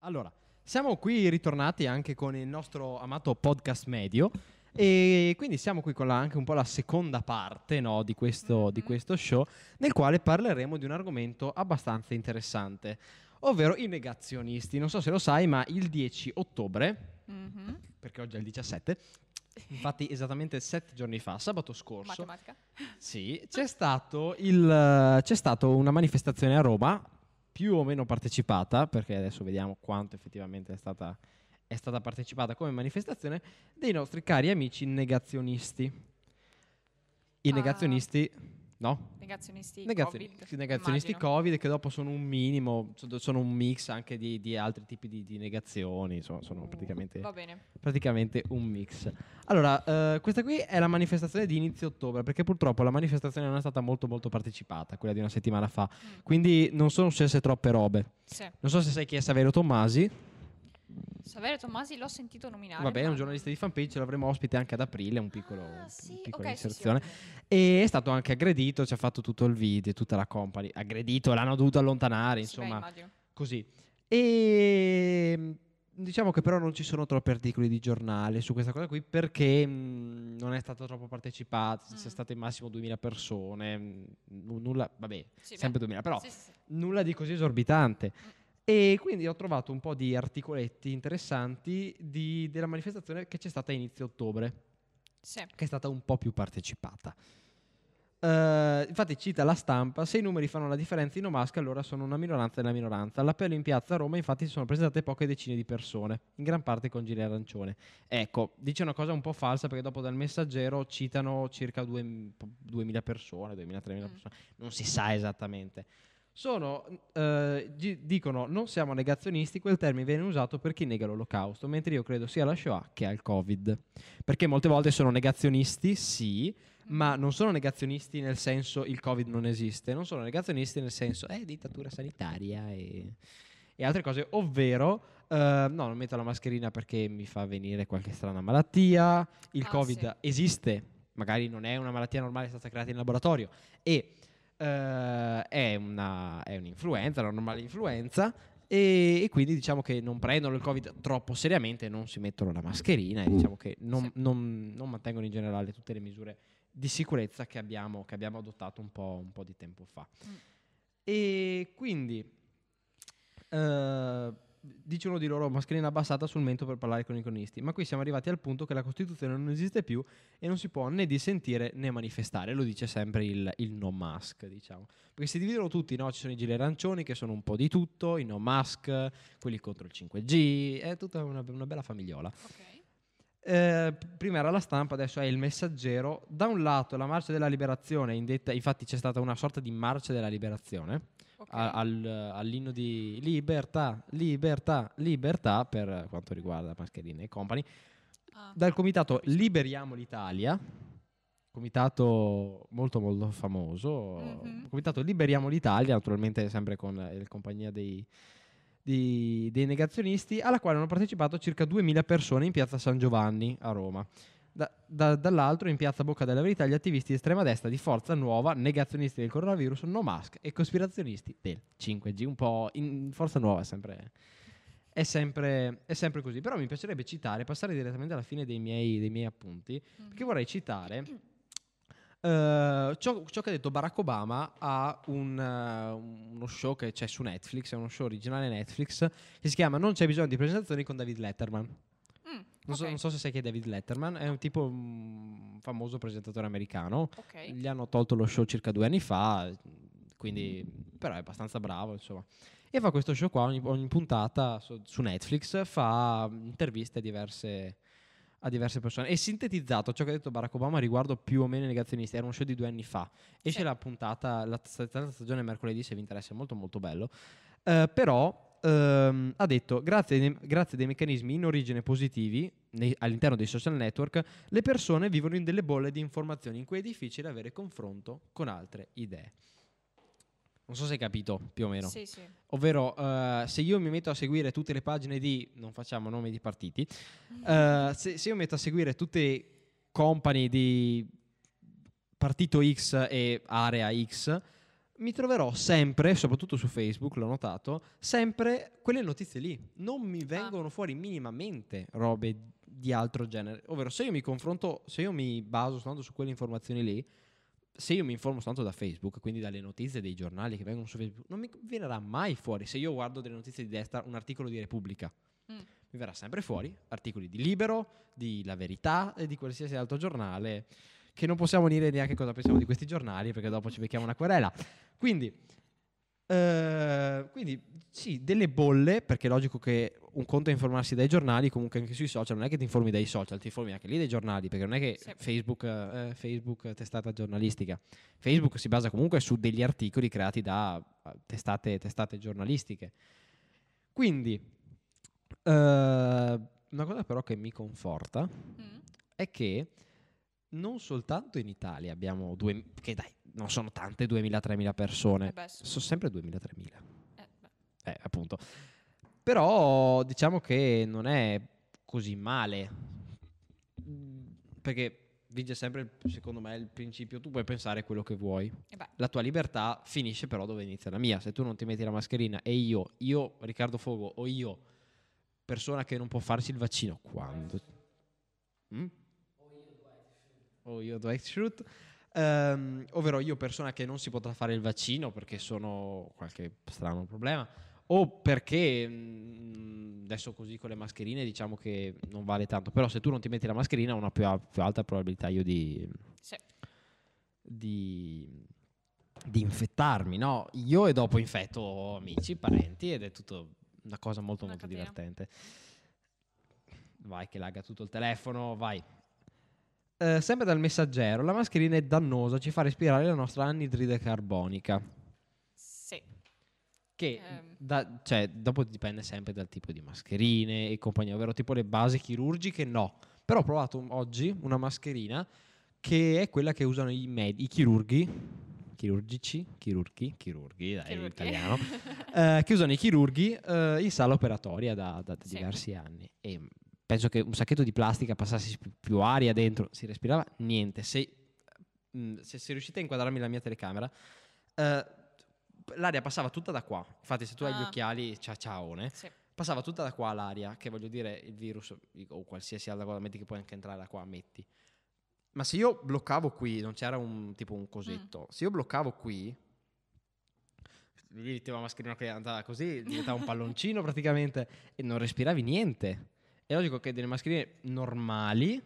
Allora, siamo qui ritornati anche con il nostro amato podcast medio e quindi siamo qui con la- anche un po' la seconda parte no, di, questo, di questo show nel quale parleremo di un argomento abbastanza interessante, ovvero i negazionisti. Non so se lo sai, ma il 10 ottobre, Mhm. perché oggi è il 17, infatti esattamente sette giorni fa, sabato scorso, sì, c'è, stato il, c'è stato una manifestazione a Roma, più o meno partecipata, perché adesso vediamo quanto effettivamente è stata, è stata partecipata come manifestazione, dei nostri cari amici negazionisti. I Ah. negazionisti, no? Negazionisti Negazioni- Covid. negazionisti immagino. Covid che dopo sono un minimo, sono- un mix anche di, di altri tipi di, di negazioni, sono, sono praticamente Va bene. praticamente un mix. Allora, eh, questa qui è la manifestazione di inizio ottobre, perché purtroppo la manifestazione non è stata molto molto partecipata, quella di una settimana fa. Mm. Quindi non sono successe troppe robe. Sì. Non so se sai chi è Saverio Tommasi. Saverio Tommasi l'ho sentito nominare. Vabbè, è ma- un giornalista di fanpage, l'avremo ospite anche ad aprile, un piccolo, Ah, sì, un piccola ok, sì, sì, inserzione. ok. E è stato anche aggredito, ci ha fatto tutto il video, tutta la company. Aggredito, l'hanno dovuto allontanare, Sì, beh, insomma, immagino. così. E diciamo che però non ci sono troppi articoli di giornale su questa cosa qui perché mh, non è stato troppo partecipato, ci Mm. sono state massimo 2000 persone, mh, n- nulla, vabbè, Sì, sempre beh. 2000, però Sì, sì, sì. nulla di così esorbitante. E quindi ho trovato un po' di articoletti interessanti di- della manifestazione che c'è stata a inizio ottobre Sì. che è stata un po' più partecipata. Eh, infatti cita la stampa, se i numeri fanno la differenza in Omasca allora sono una minoranza nella minoranza. All'appello in piazza a Roma infatti si sono presentate poche decine di persone, in gran parte con giri arancione. Ecco, dice una cosa un po' falsa perché dopo dal messaggero citano circa due- 2000 persone, 2000-3000 Mm. persone, non si sa esattamente. Sono, eh, dicono non siamo negazionisti, quel termine viene usato per chi nega l'olocausto, mentre io credo sia la Shoah che al Covid. Perché molte volte sono negazionisti, sì, ma non sono negazionisti nel senso il Covid non esiste, non sono negazionisti nel senso eh, dittatura sanitaria e, e altre cose, ovvero eh, no, non metto la mascherina perché mi fa venire qualche strana malattia, il Ah, Covid sì. esiste, magari non è una malattia normale, è stata creata in laboratorio e eh, è, una, è un'influenza, una normale influenza. E, e quindi diciamo che non prendono il Covid troppo seriamente, non si mettono la mascherina e diciamo che non, Sì. non- non mantengono in generale tutte le misure di sicurezza che abbiamo, che abbiamo adottato un po', un po' di tempo fa. Mm. E quindi eh, dice uno di loro mascherina abbassata sul mento per parlare con i cronisti. Ma qui siamo arrivati al punto che la Costituzione non esiste più e non si può né dissentire né manifestare. Lo dice sempre il, il no mask, diciamo. Perché si dividono tutti, no? Ci sono i gili arancioni che sono un po' di tutto, i no mask, quelli contro il 5G, è tutta una, una bella famigliola. Ok. Eh, prima era la stampa, adesso è il messaggero. Da un lato la marcia della liberazione, indetta, infatti c'è stata una sorta di marcia della liberazione Ok. a- al- all'inno di libertà, libertà, libertà per quanto riguarda mascherine e company. Ah, Dal comitato. Liberiamo l'Italia, comitato molto molto famoso, Mhm. comitato Liberiamo l'Italia, naturalmente sempre con eh, compagnia dei, di- dei negazionisti, alla quale hanno partecipato circa 2000 persone in piazza San Giovanni a Roma. Da- da- dall'altro, in piazza Bocca della Verità, gli attivisti di estrema destra di Forza Nuova, negazionisti del coronavirus, no mask e cospirazionisti del 5G. Un po' in Forza Nuova è sempre, è sempre, è sempre così. Però mi piacerebbe citare, passare direttamente alla fine dei miei, dei miei appunti, Mhm. perché vorrei citare eh, ciò, ciò che ha detto Barack Obama a un, eh, uno show che c'è su Netflix, è uno show originale Netflix, che si chiama Non c'è bisogno di presentazioni con David Letterman. Mm, Non, so, ok. non so se sai chi è David Letterman, è un tipo un famoso presentatore americano. Ok. Gli hanno tolto lo show circa due anni fa, quindi però è abbastanza bravo, insomma. E fa questo show qua, ogni, ogni puntata su, su Netflix fa interviste a diverse, a diverse persone. E sintetizzato ciò che ha detto Barack Obama riguardo più o meno i negazionisti, era uno show di due anni fa. Esce Sì. la puntata, la terza stagione mercoledì, se vi interessa, è molto molto bello. Eh, però ehm, ha detto, grazie, grazie dei meccanismi in origine positivi nei- all'interno dei social network, le persone vivono in delle bolle di informazioni in cui è difficile avere confronto con altre idee. Non so se hai capito più o meno. Sì, sì. Ovvero, eh, se io mi metto a seguire tutte le pagine di, non facciamo nomi di partiti, eh, se, se io metto a seguire tutte company di partito X e area X, mi troverò sempre, soprattutto su Facebook, l'ho notato, sempre quelle notizie lì. Non mi vengono fuori minimamente robe di altro genere. Ovvero, se io mi confronto, se io mi baso soltanto su quelle informazioni lì, se io mi informo soltanto da Facebook, quindi dalle notizie dei giornali che vengono su Facebook, non mi verrà mai fuori. Se io guardo delle notizie di destra, un articolo di Repubblica, Mm. mi verrà sempre fuori articoli di Libero, di La Verità e di qualsiasi altro giornale che non possiamo dire neanche cosa pensiamo di questi giornali perché dopo ci becchiamo una querela. Quindi, eh, quindi sì, delle bolle, perché è logico che un conto è informarsi dai giornali, comunque anche sui social, non è che ti informi dai social, ti informi anche lì dai giornali, perché non è che Sì. Facebook, eh, Facebook testata giornalistica. Facebook si basa comunque su degli articoli creati da eh, testate, testate giornalistiche. Quindi, eh, una cosa però che mi conforta Mm. è che non soltanto in Italia abbiamo due, che dai, non sono tante 2000-3000 persone, Eh beh, sì. sono sempre 2000-3000, Eh, eh, appunto. Però diciamo che non è così male, Mm, perché vige sempre, secondo me, il principio, tu puoi pensare quello che vuoi, Eh la tua libertà finisce però dove inizia la mia. Se tu non ti metti la mascherina e io, io Riccardo Fogo o io, persona che non può farsi il vaccino, quando? Mm? O io Dwight Schrute. Ehm, ovvero io persona che non si potrà fare il vaccino perché sono qualche strano problema o perché mm, adesso così con le mascherine diciamo che non vale tanto però se tu non ti metti la mascherina ho una più, più alta probabilità io di, Sì. di, di infettarmi, no? Io e dopo infetto amici, parenti ed è tutto una cosa molto Una molto catena. divertente. Vai che lagga tutto il telefono, vai. Eh, sempre dal messaggero, la mascherina è dannosa, ci fa respirare la nostra anidride carbonica. Sì. Che Ehm. da- cioè, dopo dipende sempre dal tipo di mascherine e compagnia, ovvero tipo le basi chirurgiche, no. Però ho provato un- oggi una mascherina che è quella che usano i, med- i chirurghi, chirurgici, chirurghi, chirurghi, dai, in Chirurghi. italiano, eh, che usano i chirurghi eh, in sala operatoria da, da Sì. diversi anni. E penso che un sacchetto di plastica passasse più, aria dentro, si respirava niente. Se, mm, se, se riuscite a inquadrarmi la mia telecamera, eh, l'aria passava tutta da qua. Infatti, se tu hai gli Ah. occhiali, ciao ciaone, Sì. passava tutta da qua l'aria, che voglio dire, il virus o qualsiasi altra cosa, metti che puoi anche entrare da qua, metti. Ma se io bloccavo qui, non c'era un tipo un cosetto, se io bloccavo qui, lì metteva la mascherina che andava così, diventava un palloncino praticamente e non respiravi niente. È logico che delle mascherine normali,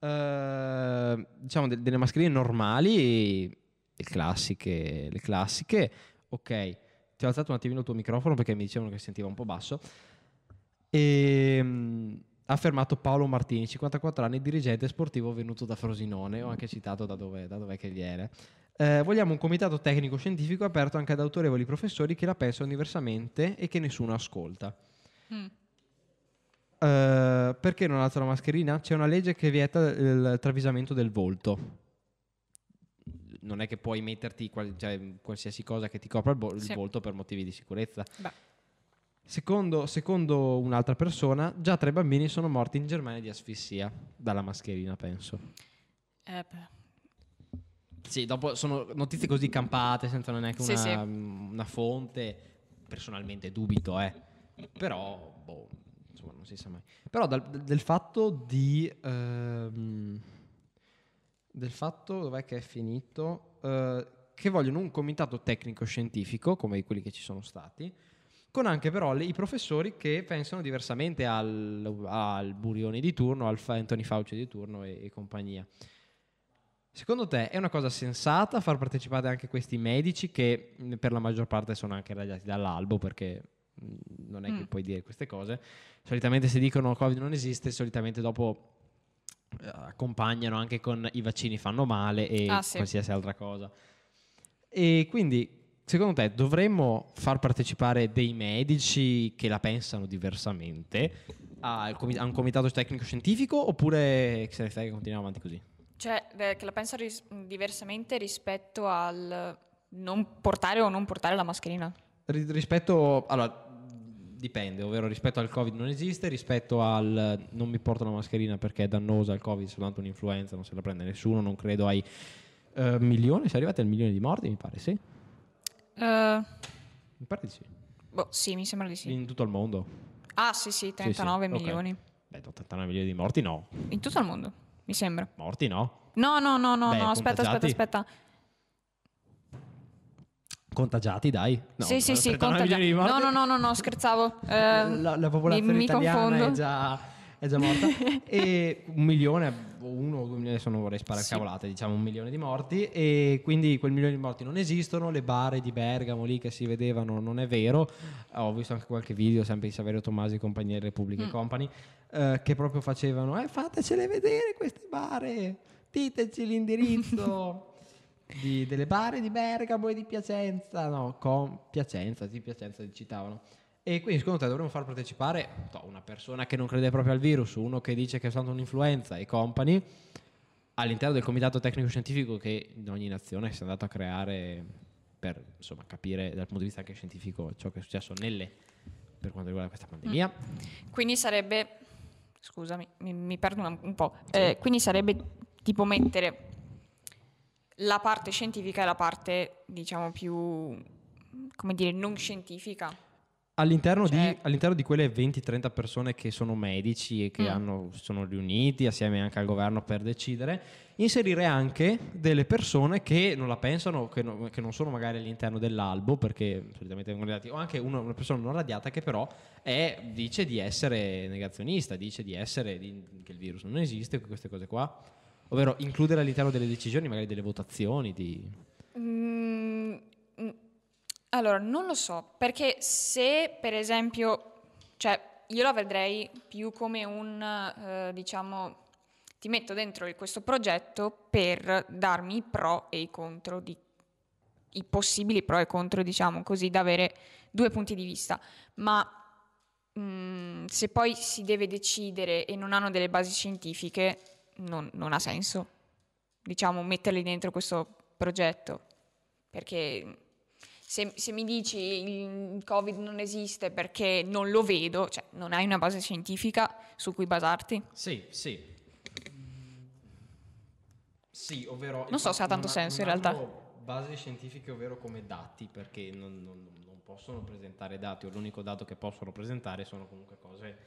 eh, diciamo de- delle mascherine normali, le classiche, le classiche, ok, ti ho alzato un attimino il tuo microfono perché mi dicevano che sentiva un po' basso. E, mm, ha affermato Paolo Martini, 54 anni, dirigente sportivo venuto da Frosinone. Ho anche citato da dove, da dov'è che viene. Eh, vogliamo un comitato tecnico scientifico aperto anche ad autorevoli professori che la pensano diversamente e che nessuno ascolta. Mm. Eh, perché non alzo la mascherina? C'è una legge che vieta il travisamento del volto. Non è che puoi metterti qual- cioè, qualsiasi cosa che ti copra il, il Sì. volto per motivi di sicurezza. Secondo, secondo un'altra persona, già tre bambini sono morti in Germania di asfissia dalla mascherina, penso. Eh. Sì, dopo sono notizie così campate, senza neanche Sì, una, sì. una fonte. Personalmente dubito, eh. Però, boh, insomma, non si sa mai. Però dal- del fatto di... ehm, del fatto, dov'è che è finito? Eh, che vogliono un comitato tecnico-scientifico, come quelli che ci sono stati, con anche però le- i professori che pensano diversamente al, al Burioni di turno, al Anthony Fauci di turno e, e compagnia. Secondo te è una cosa sensata far partecipare anche questi medici che per la maggior parte sono anche radiati dall'albo perché non è che Mm. puoi dire queste cose. Solitamente se dicono Covid non esiste, solitamente dopo eh, accompagnano anche con i vaccini fanno male e Ah, sì. qualsiasi altra cosa. E quindi secondo te dovremmo far partecipare dei medici che la pensano diversamente a un comitato tecnico scientifico oppure che se ne frega continuiamo avanti così? Cioè, che la pensa ris- diversamente rispetto al non portare o non portare la mascherina. Ri- rispetto, allora, dipende, ovvero rispetto al Covid non esiste, rispetto al non mi porto la mascherina perché è dannosa, il Covid è soltanto un'influenza, non se la prende nessuno, non credo ai Eh, milione? Sei arrivati al milione di morti, mi pare, sì. Eh, Mi pare di sì. boh, sì, mi sembra di sì. In tutto il mondo. Ah, sì, sì, 39 ok. milioni. Beh, 89 milioni di morti no. In tutto il mondo, mi sembra. Morti no. No, no, no, no, Beh, no, aspetta, aspetta, aspetta. Contagiati, dai. No, sì, sì, sì, 39 contagia- milioni di morti. No, no, no, no, no, scherzavo. Eh, la, la popolazione mi- mi italiana confondo. è già, è già morta. e un milione, o uno o due milioni, adesso non vorrei sparare Sì. cavolate, diciamo un milione di morti. E quindi quel milione di morti non esistono. Le bare di Bergamo lì che si vedevano non è vero. Ho visto anche qualche video, sempre di Saverio Tomasi, compagnia Repubblica e Mm. Company, eh, che proprio facevano: eh, fatecele vedere queste bare, diteci l'indirizzo. di- delle bare di Bergamo e di Piacenza, no, con Piacenza, di Piacenza li citavano. E quindi secondo te dovremmo far partecipare no, una persona che non crede proprio al virus, uno che dice che è stata un'influenza e company, all'interno del comitato tecnico scientifico che in ogni nazione si è andato a creare per insomma, capire dal punto di vista anche scientifico ciò che è successo nelle, per quanto riguarda questa pandemia. Quindi sarebbe, scusami, mi, mi perdo un, po', Eh, quindi sarebbe tipo mettere la parte scientifica e la parte, diciamo, più, come dire, non scientifica. All'interno, Cioè- di, all'interno di quelle 20-30 persone che sono medici e che Mm. hanno- sono riuniti assieme anche al governo per decidere, inserire anche delle persone che non la pensano, che, no- che non sono magari all'interno dell'albo, perché solitamente vengono radiati, o anche una, una persona non radiata che però è- dice di essere negazionista, dice di essere di- che il virus non esiste, queste cose qua. Ovvero includere all'interno delle decisioni, magari delle votazioni di... Mm, mm, allora, non lo so, perché se per esempio, cioè io la vedrei più come un, eh, diciamo, ti metto dentro questo progetto per darmi i pro e i contro, di, i possibili pro e contro, diciamo così, da avere due punti di vista. Ma mm, se poi si deve decidere e non hanno delle basi scientifiche, non, non ha senso, diciamo, metterli dentro questo progetto. Perché se, se mi dici il Covid non esiste perché non lo vedo, cioè non hai una base scientifica su cui basarti. Sì, sì. Sì, ovvero... Non so se ha tanto senso, in realtà. Basi scientifiche, ovvero come dati, perché non, non- non possono presentare dati, o l'unico dato che possono presentare sono comunque cose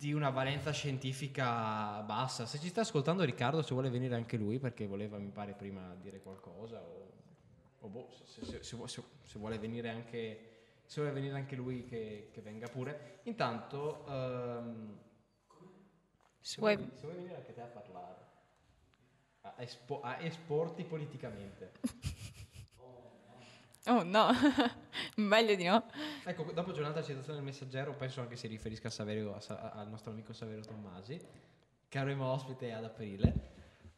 di una valenza scientifica bassa. Se ci sta ascoltando Riccardo, se vuole venire anche lui, perché voleva, mi pare, prima dire qualcosa, o, o boh, se, se- se se- vuole venire anche... Se vuole venire anche lui che, che venga pure. Intanto, se, Vuoi- vuoi, se vuoi venire anche te a parlare, a, espo- a esporti politicamente. Oh no, meglio di no. Ecco, dopo giornata citazione del messaggero, penso anche si riferisca a Saverio, a Sa- al nostro amico Saverio Tommasi, che avremo ospite ad aprile.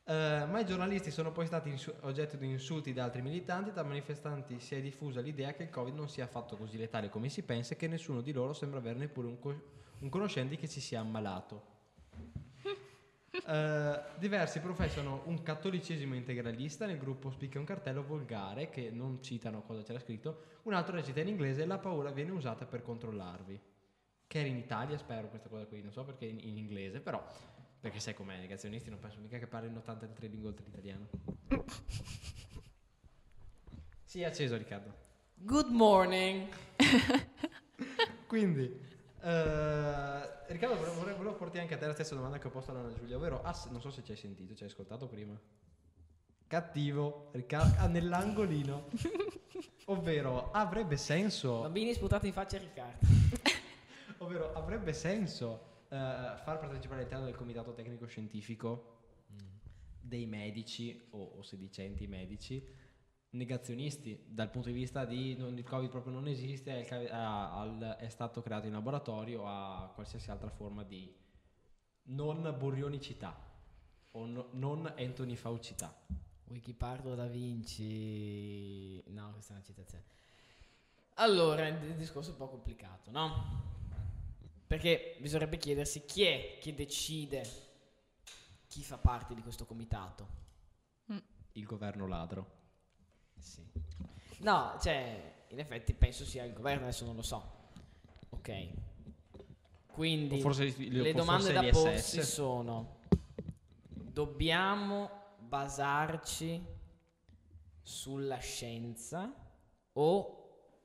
Eh, ma i giornalisti sono poi stati insu- oggetto di insulti da altri militanti. Tra manifestanti si è diffusa l'idea che il Covid non sia affatto così letale come si pensa e che nessuno di loro sembra avere neppure un, co- un conoscente che si sia ammalato. Eh, diversi professano un cattolicesimo integralista nel gruppo spicca un cartello volgare che non citano cosa c'era scritto un altro recita in inglese la paura viene usata per controllarvi. Che era in Italia spero questa cosa qui non so perché in, in inglese però perché sai com'è negazionisti non penso mica che parlino 83 lingue oltre l'italiano. Sì è acceso Riccardo. Good morning. Quindi, eh, Riccardo, volevo, volevo- volevo porti anche a te la stessa domanda che ho posto alla Giulia, ovvero, ah, se- non so se ci hai sentito, ci hai ascoltato prima. Cattivo, Riccardo, ah, nell'angolino. ovvero, avrebbe senso, Bambini sputati in faccia a Riccardo. ovvero, avrebbe senso eh, far partecipare all'interno del comitato tecnico scientifico dei medici o, o sedicenti medici negazionisti dal punto di vista di non, il covid proprio non esiste è, al- è stato creato in laboratorio a qualsiasi altra forma di non burrionicità o no- non Anthony Faucità Wikipardo da Vinci. No, questa è una citazione. Allora, il il discorso è un po' complicato, no? Perché bisognerebbe chiedersi chi è che decide chi fa parte di questo comitato. il governo ladro Sì. No, cioè, in effetti penso sia il governo, adesso non lo so. Ok. Quindi forse, le domande da porsi sono: dobbiamo basarci sulla scienza o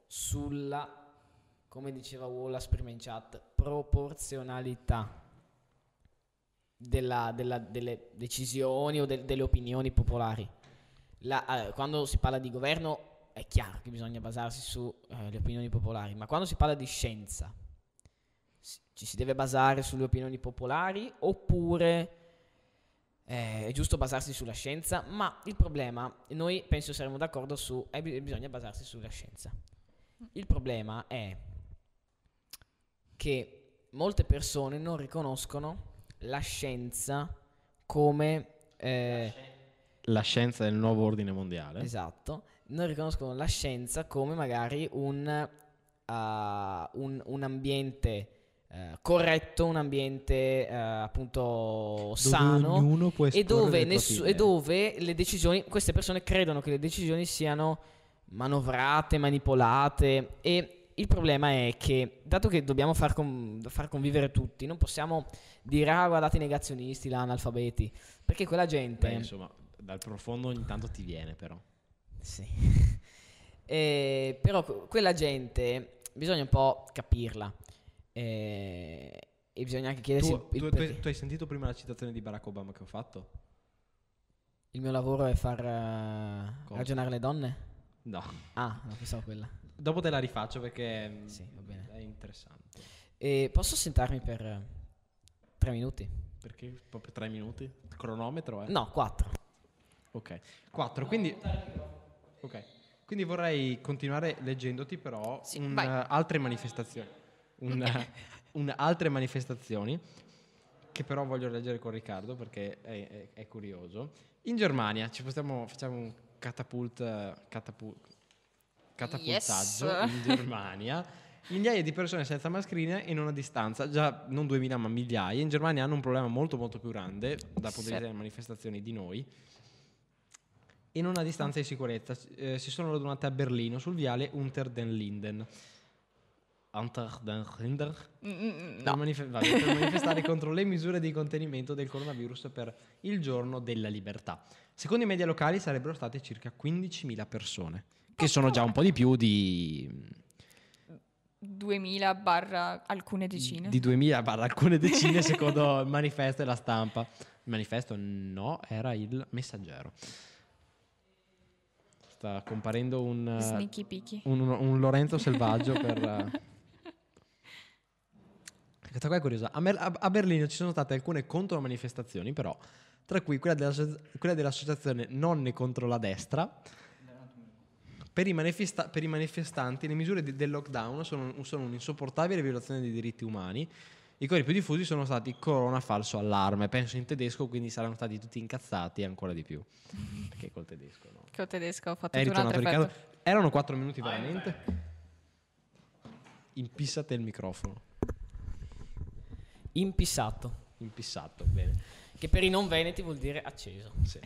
sulla, come diceva Wallace prima in chat, proporzionalità della- della- delle decisioni o del- delle opinioni popolari. La- eh, quando si parla di governo è chiaro che bisogna basarsi sulle opinioni popolari, ma quando si parla di scienza ci si deve basare sulle opinioni popolari oppure eh, è giusto basarsi sulla scienza? Ma il problema, noi penso saremo d'accordo su, eh, bi- bisogna basarsi sulla scienza. Il problema è che molte persone non riconoscono la scienza come... eh, La scienza del nuovo ordine mondiale. Esatto, non riconoscono la scienza come magari un, ah, un- un ambiente eh, corretto, un ambiente eh, appunto sano e dove, nessu- e dove le decisioni, queste persone credono che le decisioni siano manovrate, manipolate e il problema è che dato che dobbiamo far, con- far convivere tutti, non possiamo dire ah guardate i negazionisti, là, analfabeti, perché quella gente... Beh, insomma, dal profondo ogni tanto ti viene però. Sì. Eh, però que- quella gente bisogna un po' capirla. Eh, e bisogna anche chiedersi Tu, il tu- perché. tu- hai sentito prima la citazione di Barack Obama che ho fatto? Il mio lavoro è far Cosa? ragionare le donne? No. Ah, no, pensavo quella. Dopo te la rifaccio perché mm, Sì, va bene. è interessante. E posso sentarmi per eh, tre minuti? Perché proprio tre minuti? Il cronometro, eh? No, quattro. Ok. Quattro, quindi... Ok. Quindi vorrei continuare leggendoti però Sì, un, eh, altre manifestazioni. Un, un- altre manifestazioni che però voglio leggere con Riccardo perché è, è- è curioso. In Germania ci possiamo, facciamo un catapult, eh, catapu- catapultaggio Yes. in Germania. Migliaia di persone senza mascherine in una distanza, già non 2000 ma migliaia. In Germania hanno un problema molto molto più grande dal punto di vista delle manifestazioni di noi. In una distanza di sicurezza eh, si sono radunate a Berlino sul viale Unter den Linden. Unter den Linden? Mm, Per, no. manif- vabbè, per manifestare contro le misure di contenimento del coronavirus per il giorno della libertà. Secondo i media locali sarebbero state circa 15.000 persone, che sono già un po' di più di, 2000 barra alcune decine. di 2.000 barra alcune decine secondo il manifesto e la stampa. Il manifesto no, era il messaggero. Sta comparendo un, eh, Sneaky peaky. un, un Lorenzo selvaggio per... eh. Questa qua è curiosa. A, Mer- a- a Berlino ci sono state alcune contromanifestazioni, però, tra cui quella, dell'asso- quella dell'associazione Nonne contro la destra. Per i, manifesta- per i manifestanti le misure di- del lockdown sono, sono un'insopportabile violazione dei diritti umani. I cori più diffusi sono stati corona falso allarme, penso in tedesco, quindi saranno stati tutti incazzati ancora di più. Perché col tedesco no? Che ho tedesco ho fatto tutto un altro. Riccardo. Erano 4 minuti veramente. Impissate il microfono. Impissato. Impissato, bene. Che per i non veneti vuol dire acceso. Sì.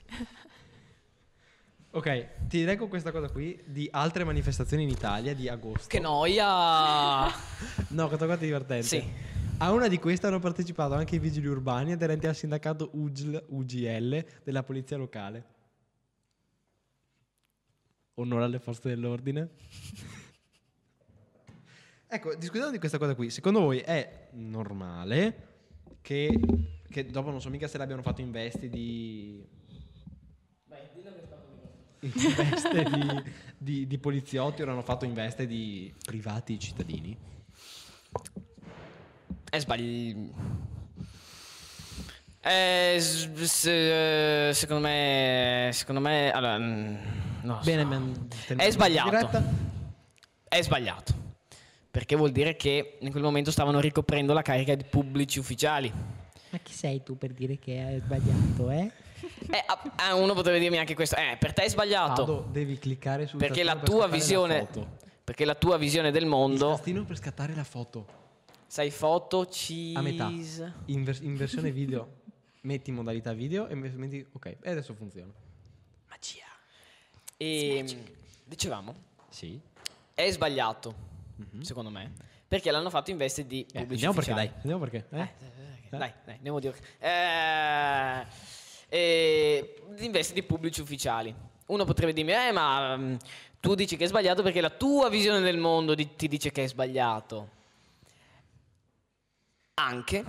Ok, ti leggo questa cosa qui di altre manifestazioni in Italia di agosto. Che noia! No, questa cosa è divertente. Sì. A una di queste hanno partecipato anche i vigili urbani aderenti al sindacato UGL, UGL della polizia locale. Onore alle forze dell'ordine. ecco, discutendo di questa cosa qui, secondo voi è normale che, che dopo non so mica se l'abbiano fatto in vesti di... in veste di, di, di poliziotti o l'hanno fatto in veste di privati cittadini? È sbagliato. Eh, s- s- secondo me, secondo me, allora, mm, so. Bene, man- È sbagliato. È sbagliato. Perché vuol dire che in quel momento stavano ricoprendo la carica di pubblici ufficiali. Ma chi sei tu per dire che è sbagliato, eh? Eh, ah, ah, uno potrebbe dirmi anche questo. Eh, per te è sbagliato. Vado, devi cliccare sul perché la per tua la visione. foto. Perché la tua visione del Il mondo. tastino per scattare la foto Sai foto, cheese. a metà in, vers- in versione video. Metti modalità video e metti ok, e adesso funziona. Magia. E dicevamo, Sì. è sbagliato, secondo me, perché l'hanno fatto in veste di Eh, andiamo perché dai, andiamo perché. eh? Eh, Dai, dai, andiamo a dire. Eh, E di investiti pubblici ufficiali. Uno potrebbe dirmi, eh, ma mm, tu dici che è sbagliato perché la tua visione del mondo di- ti dice che è sbagliato. Anche,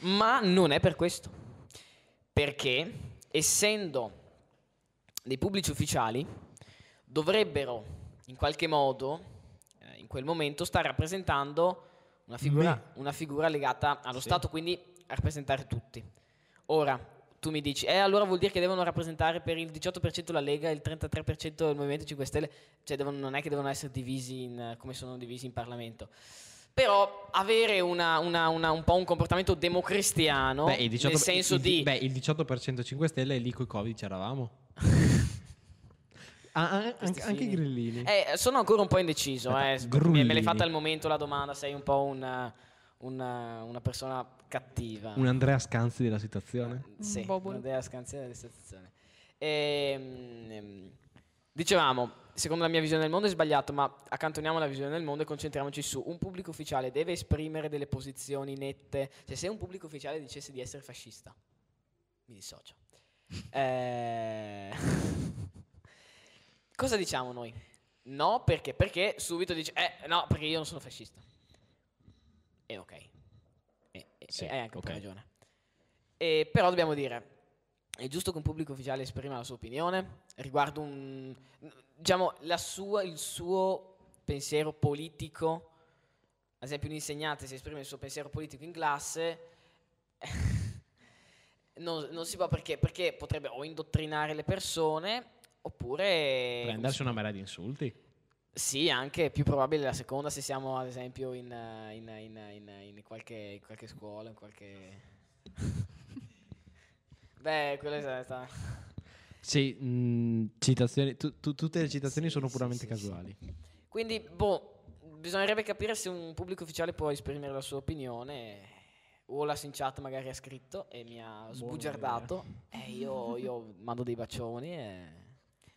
ma non è per questo. Perché, essendo dei pubblici ufficiali, dovrebbero in qualche modo, eh, in quel momento, stare rappresentando una figura, una figura legata allo Sì. Stato, quindi a rappresentare tutti. Ora, tu mi dici, eh, allora vuol dire che devono rappresentare per il 18% la Lega e il 33% il Movimento 5 Stelle, cioè devono- non è che devono essere divisi in, come sono divisi in Parlamento. Però avere una- una- una- un po' un comportamento democristiano, Beh, il 18, nel senso il- di... Beh, il 18% 5 Stelle e lì coi Covid c'eravamo. Ah, ah, anche, anche i grillini. Eh, sono ancora un po' indeciso. Aspetta, eh. Me- Me l'hai fatta al momento la domanda, sei un po' una, una- una persona cattiva. Un Andrea Scanzi della situazione. Sì, Un un'idea scanzina della situazione. Ehm, ehm, dicevamo, secondo la mia visione del mondo è sbagliato, ma accantoniamo la visione del mondo e concentriamoci su un pubblico ufficiale deve esprimere delle posizioni nette. Cioè, se un pubblico ufficiale dicesse di essere fascista, mi dissocio. Eh, Cosa diciamo noi? No, perché? Perché subito dice, eh, no, perché io non sono fascista. E ok. E, e- Sì, hai anche un po' ok. ragione. Però dobbiamo dire, è giusto che un pubblico ufficiale esprima la sua opinione riguardo un, diciamo, la sua, il suo pensiero politico. Ad esempio un insegnante si esprime il suo pensiero politico in classe, non, non si può perché? Perché potrebbe o indottrinare le persone oppure... Prendersi una marea di insulti. Sì, anche più probabile la seconda se siamo ad esempio in, eh, in, in, in- in qualche, in qualche scuola, in qualche... Beh, quello è sta... Sì, mh, citazioni, tu- tu- tutte le citazioni Sì, sono sì, puramente sì, sì. casuali. Quindi, boh, bisognerebbe capire se un pubblico ufficiale può esprimere la sua opinione. O la Sinciat magari ha scritto e mi ha sbugiardato. E io, io mando dei bacioni e...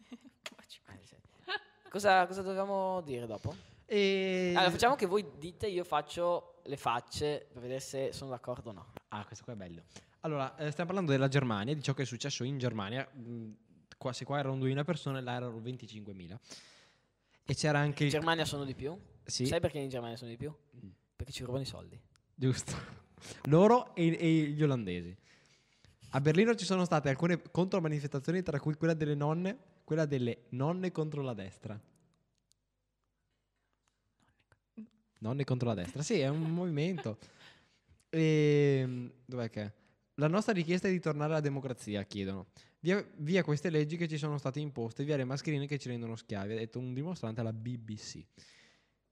Cosa, cosa dovevamo dire dopo? E... Allora, facciamo che voi dite, io faccio le facce per vedere se sono d'accordo o no. Ah, questo qua è bello. Allora, eh, stiamo parlando della Germania, di ciò che è successo in Germania. Mh, qua, se qua erano 2.000 persone, là erano 25.000. E c'era anche... In il- Germania sono di più? Sì, Sai perché in Germania sono di più? Mm. Perché ci rubano i soldi. giusto. Loro e, e gli olandesi. A Berlino ci sono state alcune contromanifestazioni, tra cui quella delle nonne, quella delle nonne contro la destra. Nonne contro la destra, sì, è un movimento. E, dov'è che è? La nostra richiesta è di tornare alla democrazia, chiedono. Via, via queste leggi che ci sono state imposte, via le mascherine che ci rendono schiavi, ha detto un dimostrante alla BBC.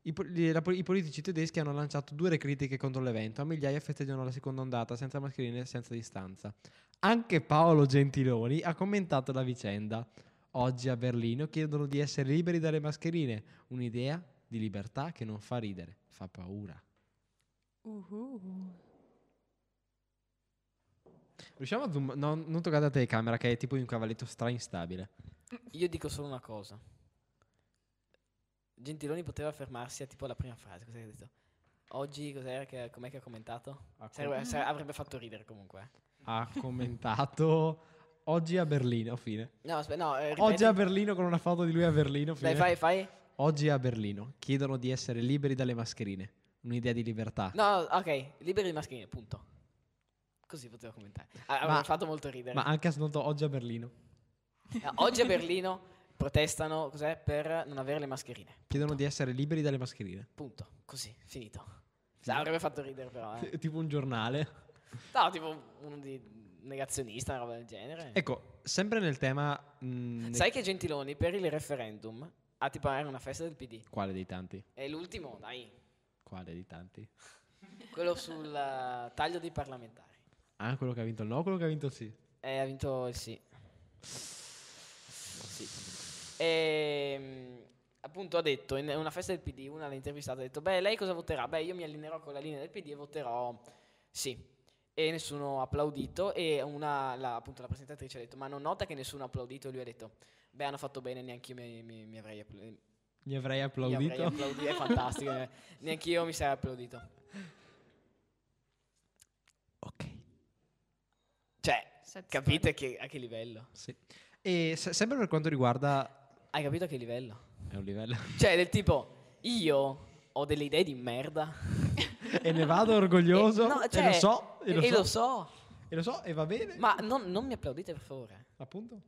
I, la I politici tedeschi hanno lanciato dure critiche contro l'evento. A migliaia festeggiano la seconda ondata senza mascherine e senza distanza. Anche Paolo Gentiloni ha commentato la vicenda. Oggi a Berlino chiedono di essere liberi dalle mascherine. Un'idea di libertà che non fa ridere, fa paura. Uhu. Riusciamo a zoom? No, non toccate la telecamera che è tipo un cavalletto stra instabile. Io dico solo una cosa. Gentiloni poteva fermarsi a tipo la prima frase. Cos'è che ha detto? Oggi cos'era che, com'è che ha commentato? Ha, Sarebbe- sare- avrebbe fatto ridere comunque. eh. ha commentato oggi a Berlino, fine. No, aspetta, no. eh, Oggi a Berlino con una foto di lui a Berlino, fine. Dai, fai, fai. Oggi a Berlino chiedono di essere liberi dalle mascherine. Un'idea di libertà. No, ok, liberi di mascherine, punto. Così poteva commentare. Ah, Ma- fatto molto ridere. Ma anche ascoltato oggi a Berlino. Ah, Oggi a Berlino protestano cos'è, per non avere le mascherine. Chiedono di essere liberi dalle mascherine. Punto. Così, finito. Sì, avrebbe fatto ridere però. Eh. tipo un giornale. No, tipo uno di negazionista, una roba del genere. Ecco, sempre nel tema... mh, ne- Sai che Gentiloni per il referendum ha tipo una festa del PD. Quale dei tanti? È l'ultimo, dai. Quale dei tanti? Quello sul eh, taglio dei parlamentari. Ah, quello che ha vinto il no, quello che ha vinto il sì. E ha vinto il sì. Sì. E appunto ha detto in una festa del PD, una l'ha intervistata, ha detto "Beh, lei cosa voterà?". "Beh, io mi allineerò con la linea del PD e voterò sì". E nessuno ha applaudito e una la, appunto la presentatrice ha detto "Ma non nota che nessuno ha applaudito?". E lui ha detto "Beh, hanno fatto bene, neanche io mi, mi- mi avrei applaudito". Mi avrei applaudito. avrei applaudito, è fantastico. eh. Neanche io mi sarei applaudito. Ok. Cioè, Capite che, a che livello? Sì. E se- sempre per quanto riguarda... Hai capito a che livello? È un livello... Cioè, del tipo, io ho delle idee di merda. e ne vado orgoglioso. Eh, no, e cioè, lo so. E lo, e so, lo so. E lo so, e va bene. Ma non, non mi applaudite, per favore. Appunto.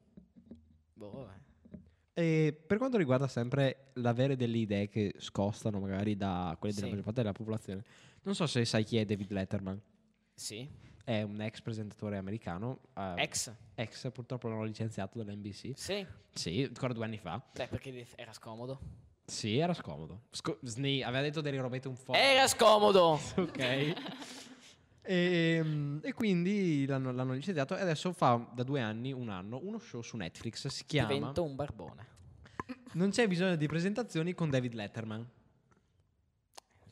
Boh, vabbè. E per quanto riguarda sempre l'avere delle idee che scostano magari da quelle della Sì. maggior parte della popolazione, non so se sai chi è David Letterman. Sì. È un ex presentatore americano. eh, Ex. ex, purtroppo l'hanno licenziato dall'NBC. Sì. Sì, ancora due anni fa. Beh, perché era scomodo. Sì, era scomodo. Sco- Sni aveva detto delle robette un po'. Era scomodo. ok. E, mm, e quindi l'hanno, l'hanno licenziato e adesso fa da due anni, un anno, uno show su Netflix. Si chiama Divento un barbone. Non c'è bisogno di presentazioni con David Letterman.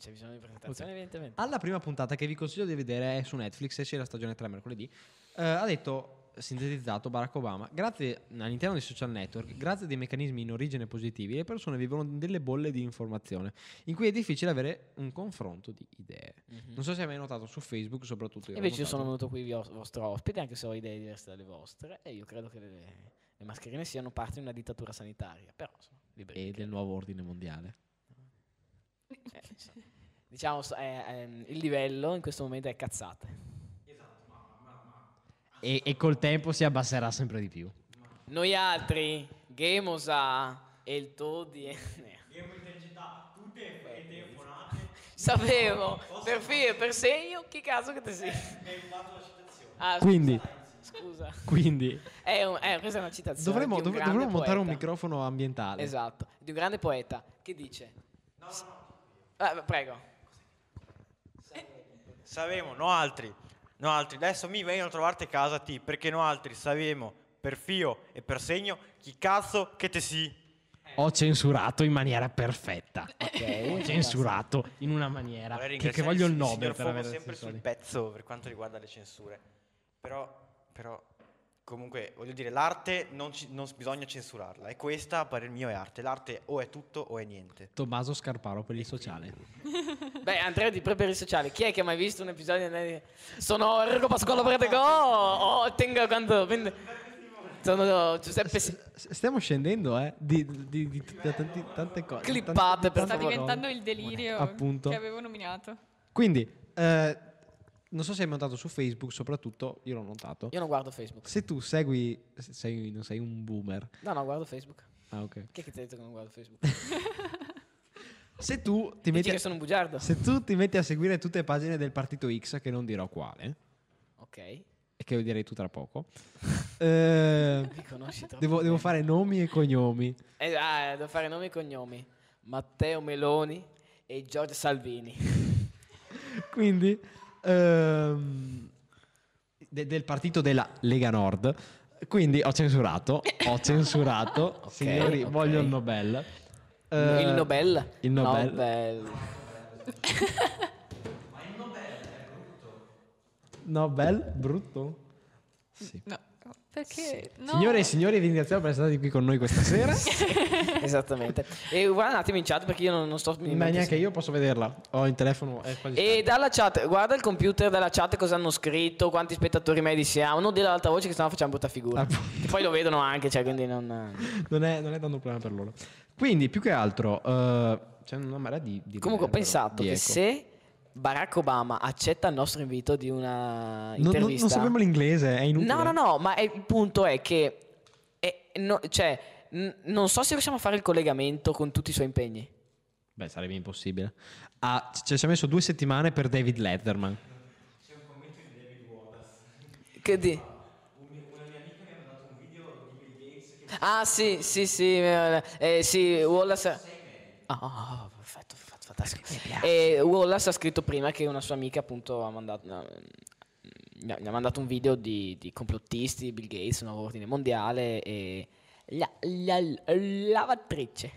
C'è bisogno di presentazione, evidentemente. Alla prima puntata che vi consiglio di vedere è su Netflix, esce la stagione 3 mercoledì. eh, ha detto, sintetizzato, Barack Obama, grazie all'interno dei social network, grazie a dei meccanismi in origine positivi, le persone vivono delle bolle di informazione, in cui è difficile avere un confronto di idee. Mhm. Non so se hai mai notato su Facebook, soprattutto io. Invece io sono venuto qui vi- vostro ospite, anche se ho idee diverse dalle vostre, e io credo che le, le mascherine siano parte di una dittatura sanitaria. Però, liberi E del nuovo ordine mondiale. Eh. Diciamo, è- è- il livello in questo momento è cazzate. E, e col tempo si abbasserà sempre di più. Noi altri, Gamosa e il Todi. Sapevo, per filo e per segno, chi cazzo che te sei? Ah, Quindi, Scusa. quindi È un- eh, questa è una citazione. dovremmo, di un dov- dovremmo montare un microfono ambientale. Esatto, di un grande poeta che dice. No, no. prego. Savemo, no altri, no altri. Adesso mi vengono a trovarti a casa ti, perché no altri sapemo per fio e per segno chi cazzo che te si. Ho censurato in maniera perfetta. Ok. Ho censurato in una maniera che, che voglio il Nobel per avere sempre sul pezzo per quanto riguarda le censure. Però, però, comunque, voglio dire, l'arte non, ci- non bisogna censurarla. E questa, a parer mio, è arte. L'arte o è tutto o è niente. Tommaso Scarparo per il sociale. Beh, Andrea di Pre per il sociale. Chi è che ha mai visto un episodio di Sono Enrico Pasquale Prego o tengo quando sono Giuseppe Si- S- Stiamo scendendo, eh, di, di- di- tanti- tante cose. Clippate, per Sta favore. diventando il delirio Appunto. che avevo nominato. Quindi, eh, non so se hai notato su Facebook, soprattutto, io l'ho notato. Io non guardo Facebook. Se tu segui, se sei, non sei un boomer. No, no, guardo Facebook. Ah, ok. Chi è che ti ha detto che non guardo Facebook? Se tu ti metti a, se tu ti metti a seguire tutte le pagine del partito X, che non dirò quale, Ok. e che direi tu tra poco, eh, devo, devo fare nomi e cognomi. Eh, ah, devo fare nomi e cognomi. Matteo Meloni e Giorgio Salvini. Quindi, ehm, de- del partito della Lega Nord. Quindi ho censurato, ho censurato, Ok, signori, ok. voglio il Nobel. Eh, il Nobel. Il Nobel. Nobel. Nobel, brutto. Sì. No, perché? No. Signore e signori, vi ringraziamo per essere stati qui con noi questa sera. Esattamente. E guarda un attimo in chat perché io non, non sto Ma neanche io posso vederla. Ho il telefono, è quasi E dalla chat, guarda il computer della chat cosa hanno scritto, quanti spettatori medi siamo. Non dire l'alta voce che stiamo facendo brutta figura. Appunto. Che poi lo vedono anche, cioè, quindi non. non, è, non è tanto un problema per loro. Quindi, più che altro, eh, c'è una marea di... di Comunque ho pensato di che se Barack Obama accetta il nostro invito di una Non- non, intervista. non sappiamo l'inglese, è inutile. No, no, no, ma è- il punto è che. è- no- cioè, n- non so se riusciamo a fare il collegamento con tutti i suoi impegni. Beh, sarebbe impossibile. Ah, ci ha messo due settimane per David Letterman. Che di? Ah, sì, sì, sì. Eh, eh, sì, Wallace. Ah, ah, perfetto, perfetto, fantastico. E Wallace ha scritto prima che una sua amica, appunto, ha mandato. no, mi ha, mi ha mandato un video di, di complottisti, Bill Gates, un nuovo ordine mondiale e la, la- lavatrice.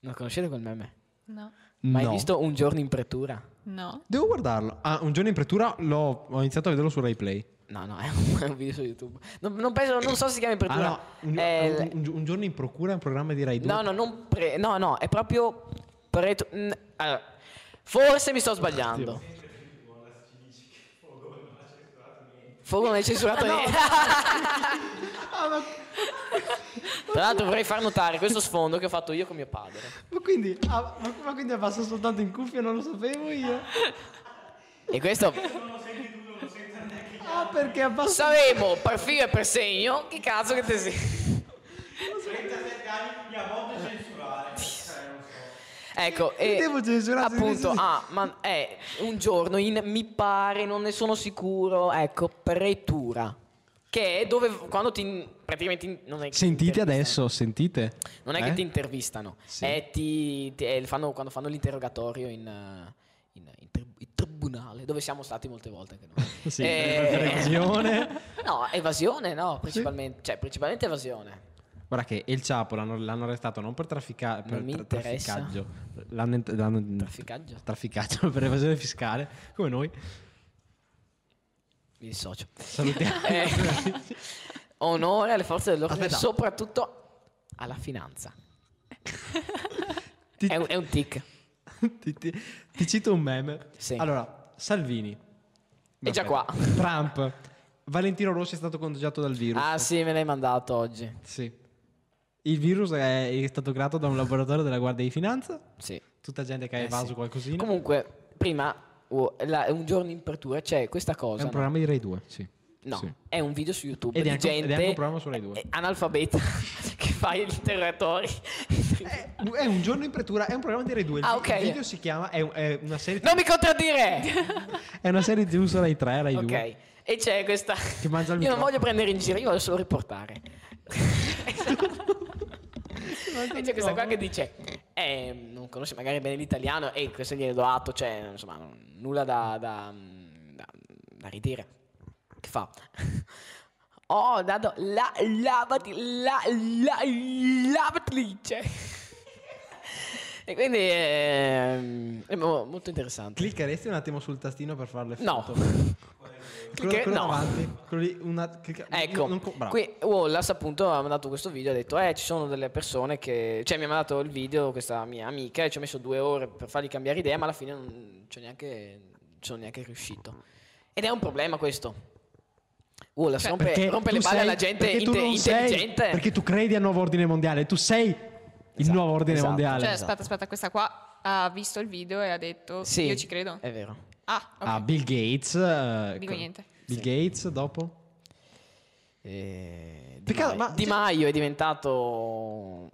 Non conoscete quel meme? No. Mai No. visto un giorno in pretura? No. Devo guardarlo. Ah, un giorno in pretura l'ho, ho iniziato a vederlo su RaiPlay. No, no, è un, è un video su YouTube. Non, non penso, non so se si chiama in Ah, pretura. no. Un, È- un- un- giorno in procura è un programma di Rai 2. No, no, non pre- no, no, è proprio n- allora, forse mi sto sbagliando. Fogo non hai censurato niente. Tra l'altro vorrei far notare questo sfondo che ho fatto io con mio padre. Ma quindi, ah, ma, ma quindi passa soltanto in cuffia, non lo sapevo io. E questo Ah, perché abbassa... saremo per filo e per segno. Che cazzo che te sei? 37 anni mi ha voluto censurare. Ecco, e Devo censurare, appunto, ah, ma è un giorno in mi pare, non ne sono sicuro, ecco, pretura. Che è dove quando ti praticamente non è che Sentite adesso, sentite. Non è Eh? che ti intervistano, Sì. è ti, ti- è- fanno- quando fanno l'interrogatorio in, eh, in- in tri- in tribunale, dove siamo stati molte volte anche noi. Sì, Eh, per evasione. No, evasione no, principalmente, cioè principalmente evasione. Guarda che El Chapo l'hanno, l'hanno arrestato non per, traffica- per mi tra- trafficaggio. L'hanno, l'hanno- Trafficaggio? trafficaggio per evasione fiscale, come noi. Mi dissocio. Salutiamo. Eh, onore alle forze dell'ordine, Aspetta. soprattutto alla finanza. Ti- È un, è un tic. ti, ti- ti cito un meme. Sì. Allora, Salvini. È già qua. Trump. Valentino Rossi è stato contagiato dal virus. Ah sì, me l'hai mandato oggi. Sì. Il virus è, è stato creato da un laboratorio della Guardia di Finanza. Sì. Tutta gente che ha Eh, evaso sì. qualcosina. Comunque, prima, oh, la- un giorno in apertura c'è questa è cosa. un no? programma di Rai 2, sì. No, Sì. è un video su YouTube Ed è di anche- ed è gente anche un programma su Rai 2. eh, analfabeta che fa gli interrogatori. È, è un giorno in pretura, è un programma di Rai 2. Il, Ah, vi- ok. il video si chiama, è, è una serie non mi contraddire! È una serie TV su Rai 3, Rai 2. ok, e c'è questa... Che mangia il Io non microfono. voglio prendere in giro, io voglio solo riportare. e c'è questa qua che dice, eh, non conosce magari bene l'italiano e questo gliene do atto, cioè, insomma, non- nulla da, da, da, da ridire. Che fa? Oh, dato la lavati, la, la, lavatrice. e quindi ehm, è mo- molto interessante. Cliccheresti un attimo sul tastino per farle No. foto? Quello, Clicche- quello no. Quello lì, una, clicca- Ecco, non bravo. qui Wallace appunto ha mandato questo video ha detto, eh, ci sono delle persone che... Cioè, mi ha mandato il video questa mia amica e ci ho messo due ore per fargli cambiare idea, ma alla fine non ci ho neanche, sono neanche riuscito. Ed è un problema questo. Wallace rompe, Perché rompe tu le balle sei- alla gente perché tu inte- non sei- intelligente. perché tu credi al nuovo ordine mondiale. Tu sei il Esatto, nuovo ordine esatto. mondiale. Cioè, aspetta, aspetta, questa qua ha visto il video e ha detto Sì, io ci credo. È vero. Ah, ok. Ah, Bill Gates. eh, Dico co- niente. Bill Gates dopo? Eh, Di, Peccato, Maio. ma- Di Maio è diventato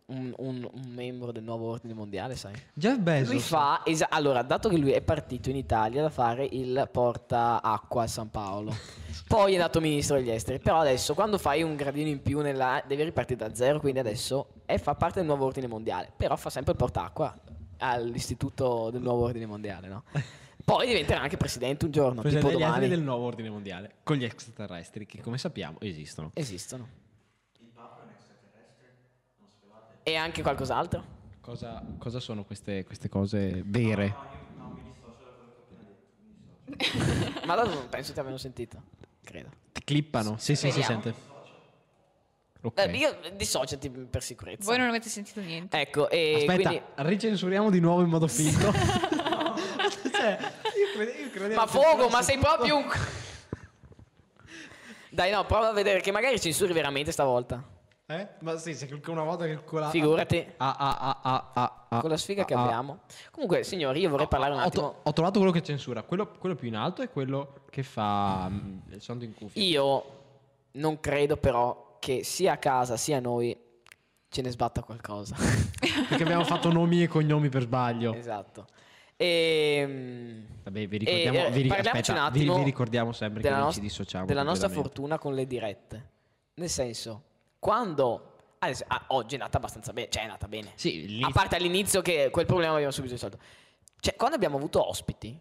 un, un- un membro del nuovo ordine mondiale, sai? Jeff Bezos. Lui fa, esa- allora, dato che lui è partito in Italia da fare il porta acqua a San Paolo, poi è nato ministro degli esteri, però adesso quando fai un gradino in più nella, devi ripartire da zero, quindi adesso è, fa parte del nuovo ordine mondiale, però fa sempre il porta acqua all'istituto del nuovo ordine mondiale, no? Poi diventerà anche presidente un giorno, Presidente tipo domani. del nuovo ordine mondiale. Con gli extraterrestri, che come sappiamo esistono. Esistono. E anche qualcos'altro? Cosa, cosa sono queste, queste cose vere? Ma allora non penso ti abbiano sentito, credo. Ti clippano? Sì, sì, si sente. Ok. Eh, io dissociati per sicurezza. Voi non avete sentito niente. Ecco, e Aspetta, quindi... ricensuriamo di nuovo in modo finto. cioè, io credo, io credevo Ma che Fogo, ma sei tutto- proprio un... Dai, no, prova a vedere che magari censuri veramente stavolta. Eh? Ma sì, se una volta che quella... Figurati. Ah, ah, ah, ah, ah, ah, Con la sfiga che ah, ah. abbiamo. Comunque, signori, io vorrei parlare un Ho, attimo... to- ho trovato quello che censura. Quello, quello più in alto è quello che fa mm, il suono in cuffia. Io non credo però che sia a casa sia a noi ce ne sbatta qualcosa. Perché abbiamo fatto nomi e cognomi per sbaglio. esatto. E... Vabbè, vi ricordiamo, E, eh, vi, aspetta, un vi- vi ricordiamo sempre che della, non ci dissociamo. della nostra fortuna con le dirette. Nel senso, quando... adesso- ah, oggi è nata abbastanza bene, cioè è nata bene. Sì, A parte all'inizio che quel problema abbiamo subito risolto. Cioè, quando abbiamo avuto ospiti, sono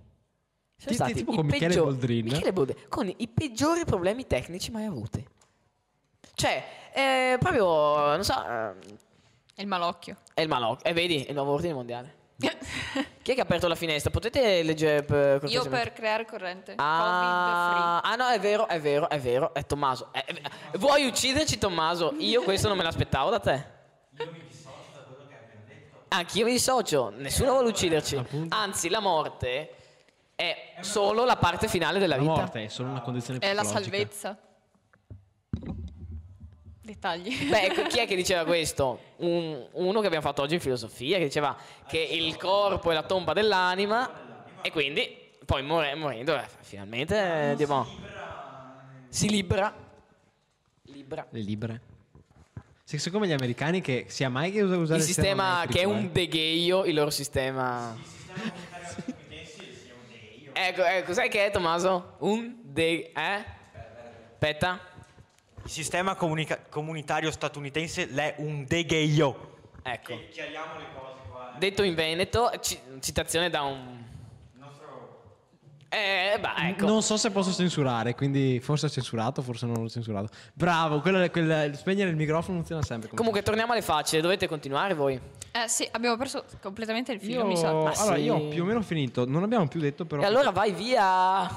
Ti- ti- stati tipo con Michele peggiori- Boldrin. Michele Boldrin, con i peggiori problemi tecnici mai avuti. Cioè, eh, proprio, non so, eh, È il malocchio. è il malocchio. E vedi, è il nuovo ordine mondiale. Chi è che ha aperto la finestra? Potete leggere per Io per creare corrente. Ah, ah, no, è vero, è vero, è vero, è Tommaso. Eh, eh, vuoi ucciderci, Tommaso? Io questo non me l'aspettavo da te. Anch'io mi dissocio, nessuno vuole ucciderci. Appunto. Anzi, la morte è solo la parte finale della La vita. morte è solo una condizione È la psicologica. salvezza. Dettagli. Beh, ecco, chi è che diceva questo? Un- uno che abbiamo fatto oggi in filosofia, che diceva che il corpo è la tomba dell'anima e quindi poi more- morendo, eh, finalmente eh, Dio si libera. Libera. Le libre. Se- Siccome gli americani che sia mai che usa usare Il sistema che è un eh. degheio, il loro sistema. Ecco, ecco, cos'è che è Tommaso? Un de... eh? Aspetta. Il sistema comunica- comunitario statunitense è un degheio. Ecco. Chiariamo le cose qua. Detto in Veneto, ci- citazione da un... Eh, beh, ecco. Non so se posso censurare, quindi forse ho censurato, forse non l'ho censurato. Bravo, quello, quel- spegnere il microfono funziona sempre. Comunque, torniamo alle facce, dovete continuare voi. Eh sì, abbiamo perso completamente il filo, Io, mi sa. Ma allora, sì. io ho più o meno finito, non abbiamo più detto però... E allora vai via.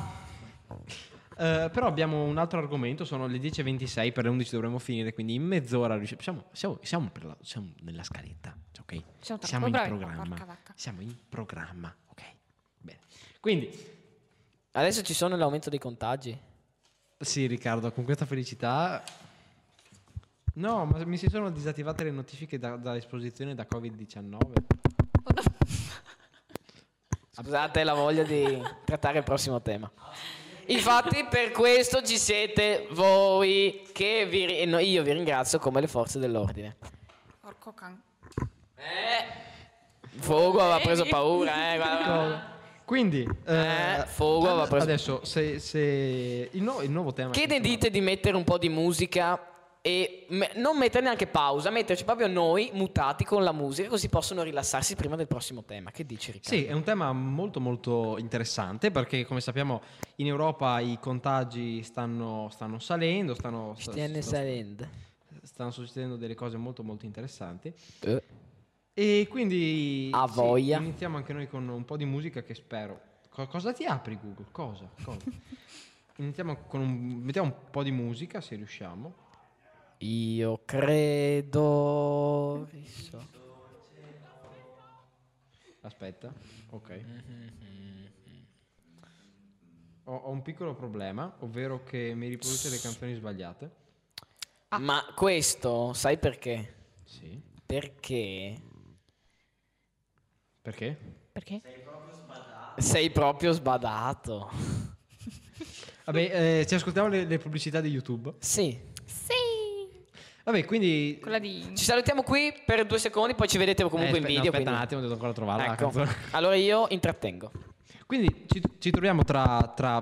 Eh, però abbiamo un altro argomento, sono le 10.26, per le 11 dovremmo finire, quindi in mezz'ora riusciamo... Siamo, siamo, siamo per la- siamo nella scaletta, ok? Siamo Siamo in programma. Siamo in programma, ok? Bene. Quindi, Adesso ci sono l'aumento dei contagi. sì Riccardo, con questa felicità... No, ma mi si sono disattivate le notifiche da, dall'esposizione da Covid-19. Scusate la voglia di trattare il prossimo tema. Infatti, per questo ci siete voi che vi ri- e no, io vi ringrazio come le forze dell'ordine. Porco can. Eh, Fogo aveva preso paura, eh, guarda. Quindi, Eh, Fogo aveva preso- adesso, se, se il, nu- il nuovo tema... Che ne dite di mettere un po' di musica e me- non mettere neanche pausa, metterci proprio noi mutati con la musica, così possono rilassarsi prima del prossimo tema. Che dici, Riccardo? Sì, è un tema molto molto interessante perché come sappiamo in Europa i contagi stanno, stanno salendo, stanno, sta- Stiane sta- salendo. stanno succedendo delle cose molto molto interessanti. Eh. E quindi A sì, voglia. iniziamo anche noi con un po' di musica che spero. Co- cosa ti apri Google? Cosa? Cosa? iniziamo con un, mettiamo un po' di musica se riusciamo. Io credo... Aspetta, ok. Ho, ho un piccolo problema, ovvero che mi riproduce le canzoni sbagliate. Ma questo, sai perché? Sì. Perché Perché? Perché? sei proprio sbadato. Vabbè, eh, ci ascoltiamo le, le pubblicità di YouTube. Sì. Sì. Vabbè, quindi... Di... Ci salutiamo qui per due secondi, poi ci vedete comunque Eh, in aspe- no, video. aspetta quindi- un attimo, devo ancora trovarla la Ecco. Allora io intrattengo. Quindi ci, ci troviamo tra, tra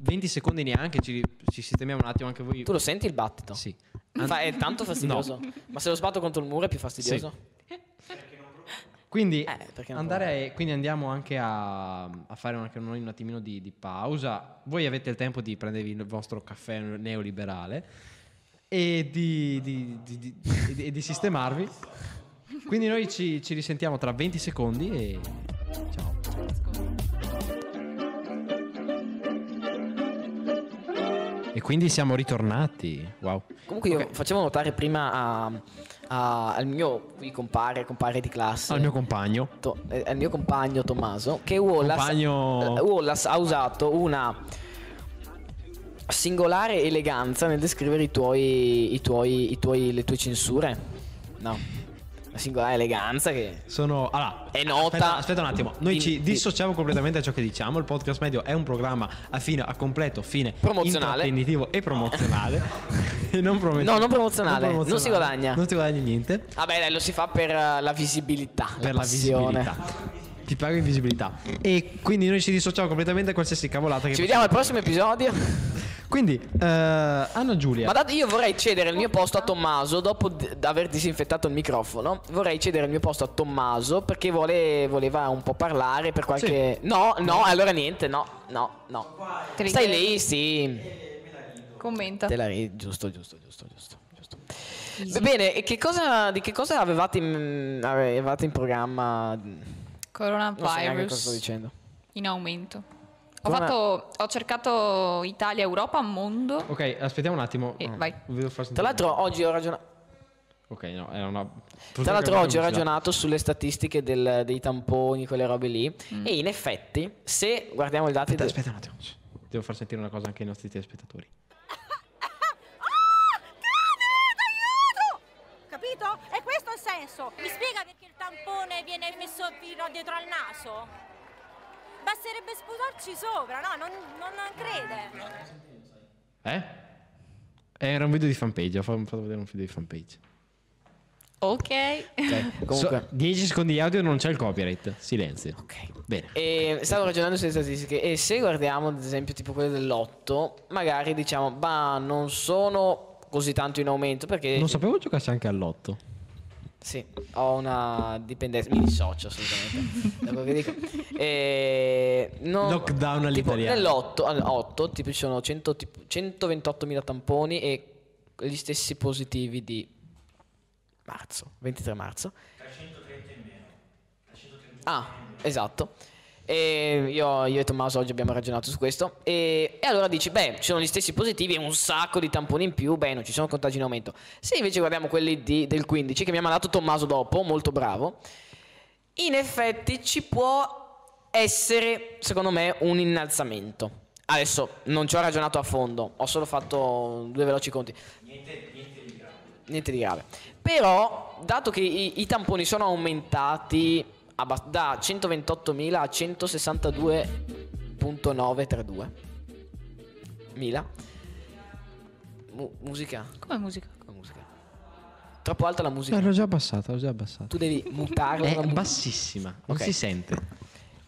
20 secondi neanche, ci, ci sistemiamo un attimo anche voi. Tu lo senti il battito? Sì. Fa- è tanto fastidioso. Ma se lo sbatto contro il muro è più fastidioso? Quindi, Eh, andare, quindi andiamo anche a, a fare anche noi un attimino di, di pausa. Voi avete il tempo di prendervi il vostro caffè neoliberale e di, di- di- di- sistemarvi. Quindi noi ci, ci risentiamo tra 20 secondi e ciao. E quindi siamo ritornati. Wow. Comunque io facevo notare prima a- a- al mio compare, compare di classe. Al mio compagno. To- eh, al mio compagno Tommaso che Wallace, Compagno- eh, Wallace ha usato una singolare eleganza nel descrivere i tuoi, i tuoi, i tuoi- le tue censure. No, una singolare eleganza che Sono. Allora, È nota- Aspetta, aspetta un attimo. Noi Di- ci di- dissociamo completamente da ciò che diciamo. Il podcast medio è un programma a fine, a completo fine Promozionale. intrattenitivo e promozionale. e non, promet- No, non promozionale, non si guadagna. Non si guadagna niente Vabbè, dai, lo si fa per eh, la visibilità, per la passione. visibilità. Ti pago in visibilità. E quindi noi ci dissociamo completamente da qualsiasi cavolata che Ci vediamo al prossimo episodio. Quindi, eh, Anna Giulia. Ma dato io vorrei cedere il mio posto a Tommaso dopo d- aver disinfettato il microfono. Vorrei cedere il mio posto a Tommaso perché vuole- voleva un po' parlare per qualche. No, no, allora niente, no, no, no. Te li Stai lì, sì. Commenta. Te la ri- giusto, giusto, giusto, giusto. giusto. Bene, e che cosa, di che cosa avevate in, avevate in programma? Non so cosa sto Coronavirus dicendo. in aumento. Ho, Corona- fatto, ho cercato Italia, Europa, mondo. Ok, aspettiamo un attimo. E vai. Vedo far Tra l'altro oggi ho ragionato. Ok, no, era una... Tra l'altro oggi ho ragionato sulle statistiche del- dei tamponi, quelle robe lì, e in effetti, se guardiamo i dati... Aspetta, del- aspetta un attimo. Devo far sentire una cosa anche ai nostri telespettatori. Senso. Mi spiega perché il tampone viene messo fino dietro al naso? Basterebbe sputarci sopra, no? Non, non crede. Eh? Era un video di fanpage, ho fa- fatto vedere un video di fanpage. Ok. Ok, comunque... So- 10 secondi di audio non c'è il copyright. Silenzio. Ok. Bene. E stavo ragionando sulle statistiche e se guardiamo ad esempio tipo quelle dell'otto, magari diciamo, bah, non sono così tanto in aumento perché... Non sapevo giocassi anche all'otto. Sì, ho una dipendenza, mi dissocio assolutamente da quello che dico. E non- Lockdown tipo, all'italiana. Nell'8, all'8 tipo ci sono 100 tipo, 128.000 tamponi e gli stessi positivi di marzo, 23 marzo. 330 in meno. Ah, esatto. E io, io e Tommaso oggi abbiamo ragionato su questo. E, e allora dici, beh, ci sono gli stessi positivi e un sacco di tamponi in più, beh, non ci sono contagi in aumento. Se invece guardiamo quelli di- del 15, che mi ha mandato Tommaso dopo, molto bravo, in effetti ci può essere, secondo me, un innalzamento. Adesso non ci ho ragionato a fondo, ho solo fatto due veloci conti. Niente di grave. Però, dato che i, i tamponi sono aumentati da 128.000 a 162.932 mila. Mu- musica. Come musica? Come musica? Troppo alta la musica. l'ho già abbassata, l'ho già abbassata. Tu devi mutarla. È mu- bassissima, non Ok. si sente.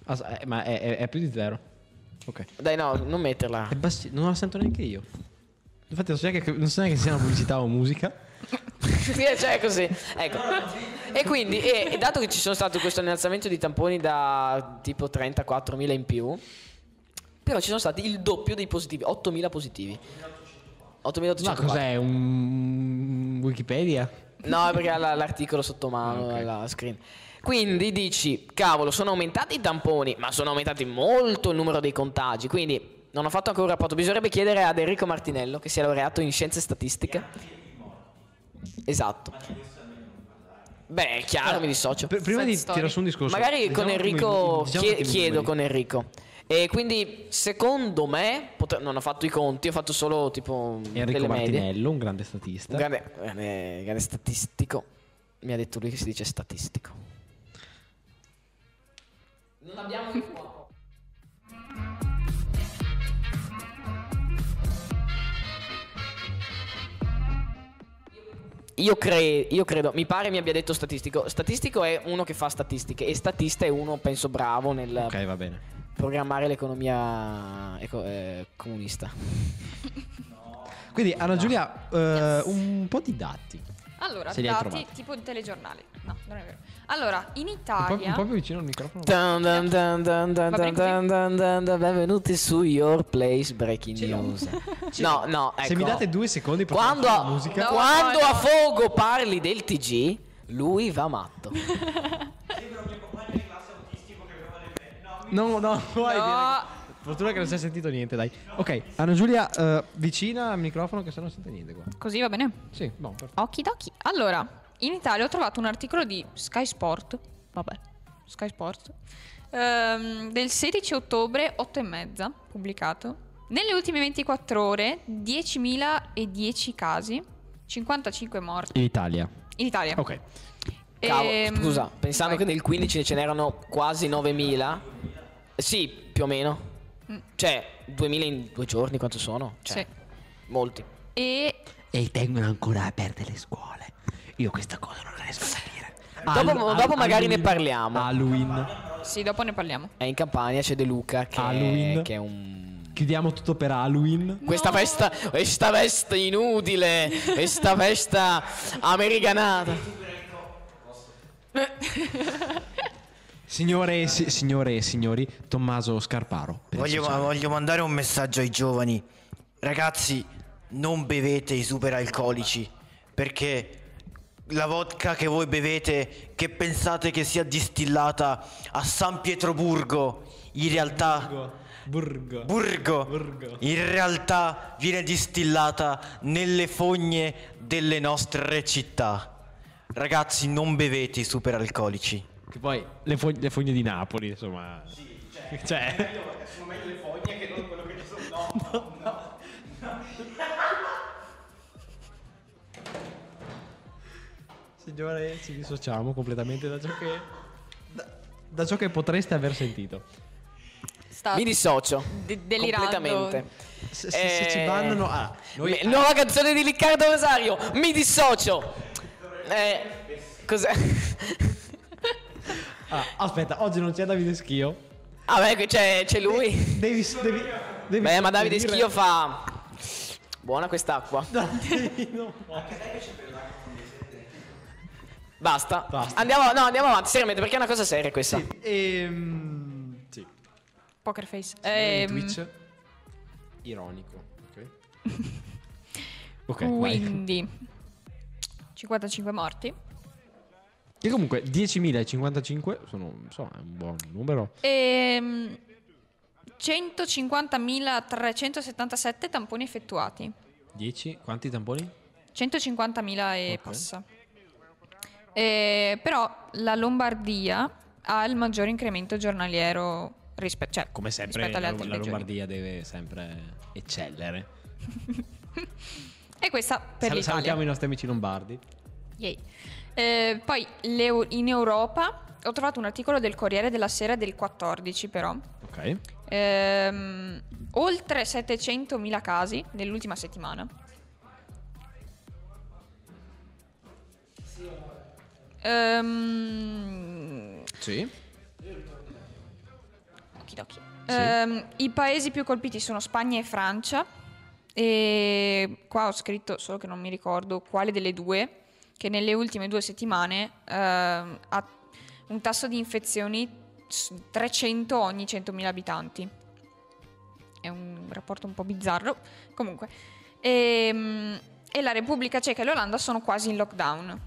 As- eh, ma è, è- è più di zero. Ok. Dai, no, non metterla. È bassi- non la sento neanche io. Infatti non so neanche, non so neanche se sia una pubblicità o musica. cioè così. Ecco. E quindi, e, e dato che ci sono stato questo innalzamento di tamponi da tipo 34.000 in più, però ci sono stati il doppio dei positivi, 8.000 positivi. 8.800. Ma cos'è? Un Wikipedia? No, perché ha la- l'articolo sotto mano, Ok. la screen. Quindi dici, cavolo, sono aumentati i tamponi, ma sono aumentati molto il numero dei contagi. Quindi non ho fatto ancora un rapporto. Bisognerebbe chiedere ad Enrico Martinello, che si è laureato in scienze statistiche. Esatto. Beh, è chiaro, mi dissocio. Pr- prima Sad di story. tirare su un discorso. Magari diciamo con come- Enrico diciamo chie- che- chiedo con Enrico. E quindi secondo me, potre- non ho fatto i conti, ho fatto solo tipo Enrico delle medie. Martinello, un grande statista. Un grande, grande- grande statistico. Mi ha detto lui che si dice statistico. Non abbiamo il fuoco. Io, cre- io credo, mi pare mi abbia detto statistico. Statistico è uno che fa statistiche e statista è uno, penso, bravo nel Ok, va bene. programmare l'economia eco- eh, comunista. Quindi Anna Giulia, eh, un po' di dati. Allora, Se li hai dati tipo il telegiornale. No, non è vero. Allora, in Un po', Italia... un po' più vicino al microfono. Dun dun dun. Benvenuti su Your Place Breaking News. No, no, ecco. Se mi date due secondi per quando, la musica. No, quando no, a no. Fogo parli del TG, lui va matto. No, no, vai No. Fortuna che non si è sentito niente, dai. Ok, Anna Giulia, eh, vicina al microfono che se no non sente niente qua. Così va bene? Sì, boh, perfetto. Okidoki. Allora, in Italia ho trovato un articolo di Sky Sport, vabbè, Sky Sport, ehm, del 16 ottobre, 8 e mezza, pubblicato. Nelle ultime 24 ore, 10.010 casi, 55 morti In Italia. in Italia. Ok. Cavolo, Ehm, scusa, pensando vai. che nel 15 ce n'erano quasi 9000. Sì, più o meno. Mm. Cioè, 2000 in due giorni quanto sono? Cioè, Sì. molti. E E tengono ancora aperte le scuole. Io questa cosa non la riesco a capire. Dopo- Hallo- dopo magari ne Halloween- parliamo. Halloween. sì, dopo ne parliamo. E in Campania c'è De Luca che, Halloween. è, che è un Chiudiamo tutto per Halloween. Questa festa, questa festa inutile, questa festa americanata. Signore e, si- signore e signori, Tommaso Scarparo. per il Voglio, sociale. voglio mandare un messaggio ai giovani. Ragazzi, non bevete i superalcolici perché la vodka che voi bevete, che pensate che sia distillata a San Pietroburgo, in realtà Burgo. Burgo, Burgo. in realtà viene distillata nelle fogne delle nostre città. Ragazzi, non bevete i superalcolici. Che poi le, fog- le fogne di Napoli, insomma. cioè. Sono meglio le fogne che non quello che ci sono. Signore, ci dissociamo completamente da ciò che. Da, da ciò che potreste aver sentito. Sta Mi dissocio. de- delirando. Completamente. Se, se- se ci bannano. Ah, noi. Mi- Nuova canzone di Riccardo Rosario. Mi dissocio. Eh, cos'è? Ah, aspetta, oggi non c'è Davide Schio. Ah, beh, qui c'è, c'è lui. Devi. devi, devi Beh, ma Davide Schio fa. Buona quest'acqua. Dai, no. Basta. Basta. Andiamo, no, andiamo avanti, seriamente, perché è una cosa seria questa. Ehm. Sì. Poker face. Ehm, Twitch. Ironico. Ok. Ok, vai. quindi 55 morti. Che comunque 10.055 sono, insomma, è un buon numero. Ehm, 150.377 tamponi effettuati. 10? Quanti tamponi? 150.000 e Ok. passa. Eh, però la Lombardia ha il maggior incremento giornaliero rispe- cioè, Come sempre rispetto alle la, altre la regioni. Lombardia deve sempre eccellere. E questa per Sal- l'Italia. salutiamo i nostri amici lombardi. Yay. Eh, poi in Europa ho trovato un articolo del Corriere della Sera del 14 però. Ok. Ehm, oltre 700.000 casi nell'ultima settimana. Ehm, Sì. okidoki. Ehm, I paesi più colpiti sono Spagna e Francia. E qua ho scritto, solo che non mi ricordo quale delle due, che nelle ultime due settimane ehm, ha un tasso di infezioni s- 300 ogni 100.000 abitanti. È un rapporto un po' bizzarro. Comunque. Ehm, E, la Repubblica Ceca e l'Olanda sono quasi in lockdown.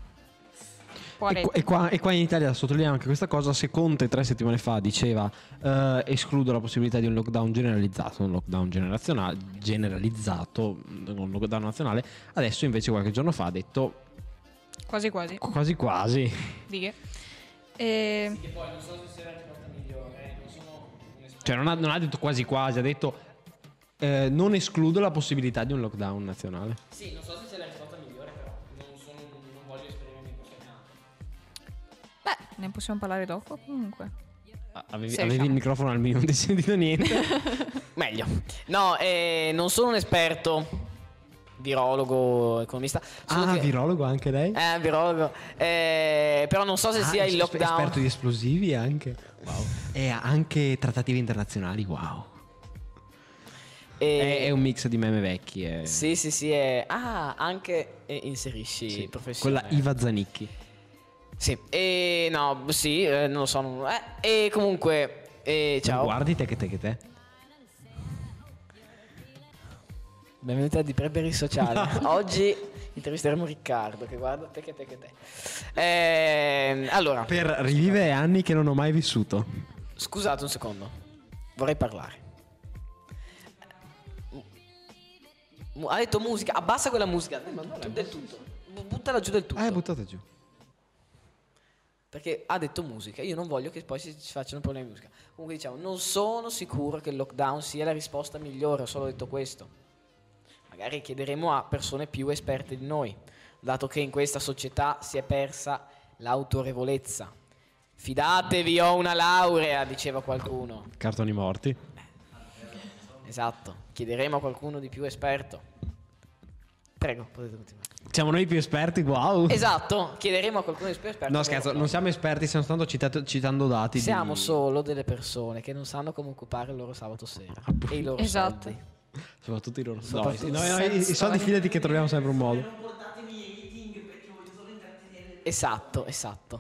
E qua, e qua- e qua in Italia sottolineiamo anche questa cosa. Se Conte tre settimane fa diceva eh, escludo la possibilità di un lockdown generalizzato, un lockdown generazionale, generalizzato, non un lockdown nazionale, adesso invece qualche giorno fa ha detto Quasi quasi. quasi quasi. Dighe. E- Che poi non so se migliore, non sono. Cioè non ha, non ha detto quasi quasi, ha detto eh, non escludo la possibilità di un lockdown nazionale. Sì, non so se ne possiamo parlare dopo comunque. Ah, Avevi, avevi il microfono al minimo, non ti sentito niente. Meglio. No, eh, non sono un esperto, virologo, economista. solo ah, che- virologo anche lei? Eh, virologo. Eh, però non so se Ah, sia il lockdown. Esperto di esplosivi anche. Wow. E anche trattative internazionali, wow. Eh, È, è un mix di meme vecchi. È... Sì, sì, sì. È... Ah, anche eh, inserisci Sì, professione. Quella Iva Zanicchi. Sì. E no, sì, eh, non lo so. non- eh, e comunque, eh, ciao. Guardi te che te che te. Benvenuti a Di Preberi Sociale. Oggi intervisteremo Riccardo, che guarda te che te che te. Ehm, allora, Per rivivere anni che non ho mai vissuto. scusate un secondo. Vorrei parlare. Mu- Ha detto musica, abbassa quella musica. Eh, ma non è del tutto. Bu- Buttala giù del tutto. Ah, è buttata giù. Perché ha detto musica, io non voglio che poi si ci facciano problemi di musica. Comunque diciamo, non sono sicuro che il lockdown sia la risposta migliore, ho solo detto questo. Magari chiederemo a persone più esperte di noi, dato che in questa società si è persa l'autorevolezza. Fidatevi, ho una laurea, diceva qualcuno. Cartoni morti. Esatto, chiederemo a qualcuno di più esperto. Prego, potete continuare. Siamo noi più esperti, wow. Esatto, chiederemo a qualcuno di più esperto. No, scherzo, no. non siamo esperti, stiamo soltanto citato- citando dati. Siamo di... solo delle persone che non sanno come occupare il loro sabato sera e i loro Esatto. soldi. Soprattutto i loro soldi. No, no, i, i soldi fidati che troviamo sempre un modo. Esatto, esatto.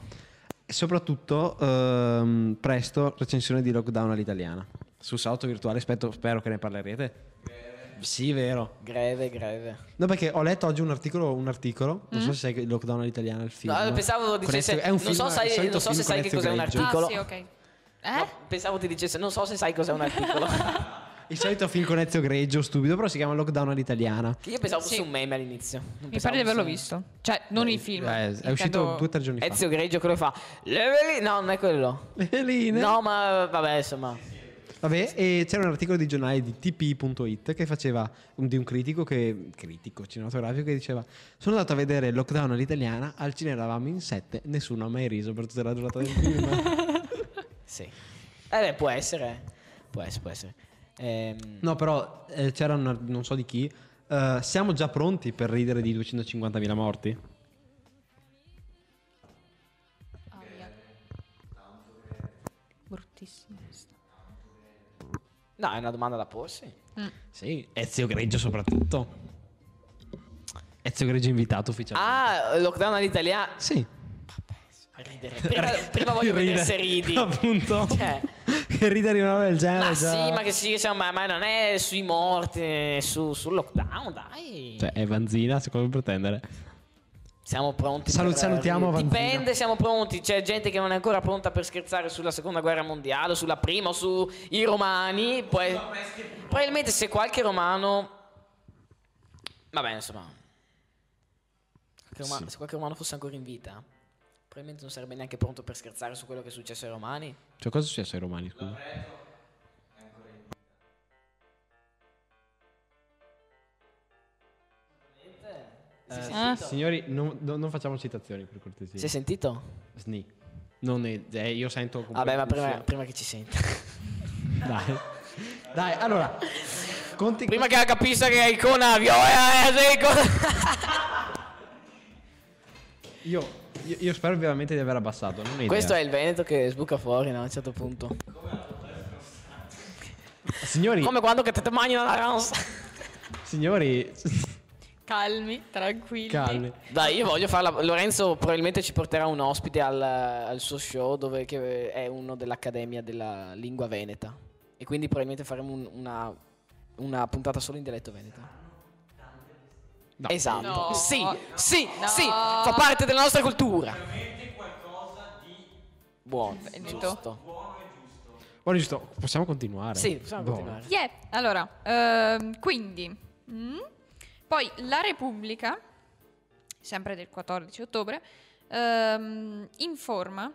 E soprattutto, ehm, presto, recensione di lockdown all'italiana. Sul salto virtuale, spetto- spero che ne parlerete. Sì, vero. Greve, greve. No, perché ho letto oggi un articolo, un articolo non so se sai che il lockdown all'italiana è il film. No, pensavo dicesse- Ezio- è un non so film, sai- non so se film sai che cos'è un Greggio. articolo. Ah, sì, ok. Eh? No, pensavo ti dicesse, non so se sai cos'è un articolo. il solito film con Ezio Greggio, stupido, però si chiama Lockdown all'italiana. Che io pensavo fosse Sì. un meme all'inizio. Non Mi pare di averlo visto. Cioè, non il film. Eh, è intendo- uscito due o tre giorni fa. Ezio Greggio quello fa. "Leveli-" No, non è quello. Le linee. No, ma vabbè, insomma. Vabbè, e c'era un articolo di giornale di tp.it che faceva un- di un critico che critico cinematografico che diceva sono andato a vedere Lockdown all'italiana, al cinema eravamo in sette, nessuno ha mai riso per tutta la durata del film. Sì. Eh, beh, può essere. Può essere, può essere. Ehm, no, però eh, c'era un- non so di chi. eh, siamo già pronti per ridere di 250.000 morti? No, è una domanda da porsi. Sì, Ezio Greggio soprattutto. Ezio Greggio invitato ufficialmente. Ah, lockdown all'italiano. Sì. A ridere. Prima, prima voglio Ride. vedere se ridi. Appunto. Cioè, che ridere una roba del genere. ma già. sì, ma che sì, insomma, ma non è sui morti, è su, sul lockdown, dai. Cioè, è Vanzina, secondo pretendere. Siamo pronti. Salu- per- salutiamo Vanzina. Dipende, siamo pronti. C'è gente che non è ancora pronta per scherzare sulla seconda guerra mondiale, sulla prima o sui romani. Poi, probabilmente se qualche romano. Vabbè, insomma. qualche romano- Se qualche romano fosse ancora in vita, probabilmente non sarebbe neanche pronto per scherzare su quello che è successo ai romani. Cioè, cosa è successo ai romani, scusa? Ah. Signori, non, non- non facciamo citazioni per cortesia. Si è sentito? Sni. Non è, eh, io sento comunque Vabbè, ma prima, prima che ci senta. Dai. Dai, allora. Conti prima che capisca che è icona viola, eh, sei icona. io, io, io spero veramente di aver abbassato. Non ho idea. Questo è il Veneto che sbuca fuori no, a un certo punto. Signori, Come quando che te mangi una ranza. signori, Calmi, tranquilli. calmi. Dai, io voglio farla. Lorenzo probabilmente ci porterà un ospite al, al suo show, dove che è uno dell'Accademia della Lingua Veneta. E quindi probabilmente faremo un- una, una puntata solo in dialetto veneto. No. Esatto. No. Sì, sì, No. sì, fa parte della nostra cultura. Buono, Veneto. giusto. Buono, giusto, possiamo continuare? Sì, possiamo Boh. continuare. Yeah. Allora, ehm, quindi, mm, poi la Repubblica, sempre del 14 ottobre, ehm, informa,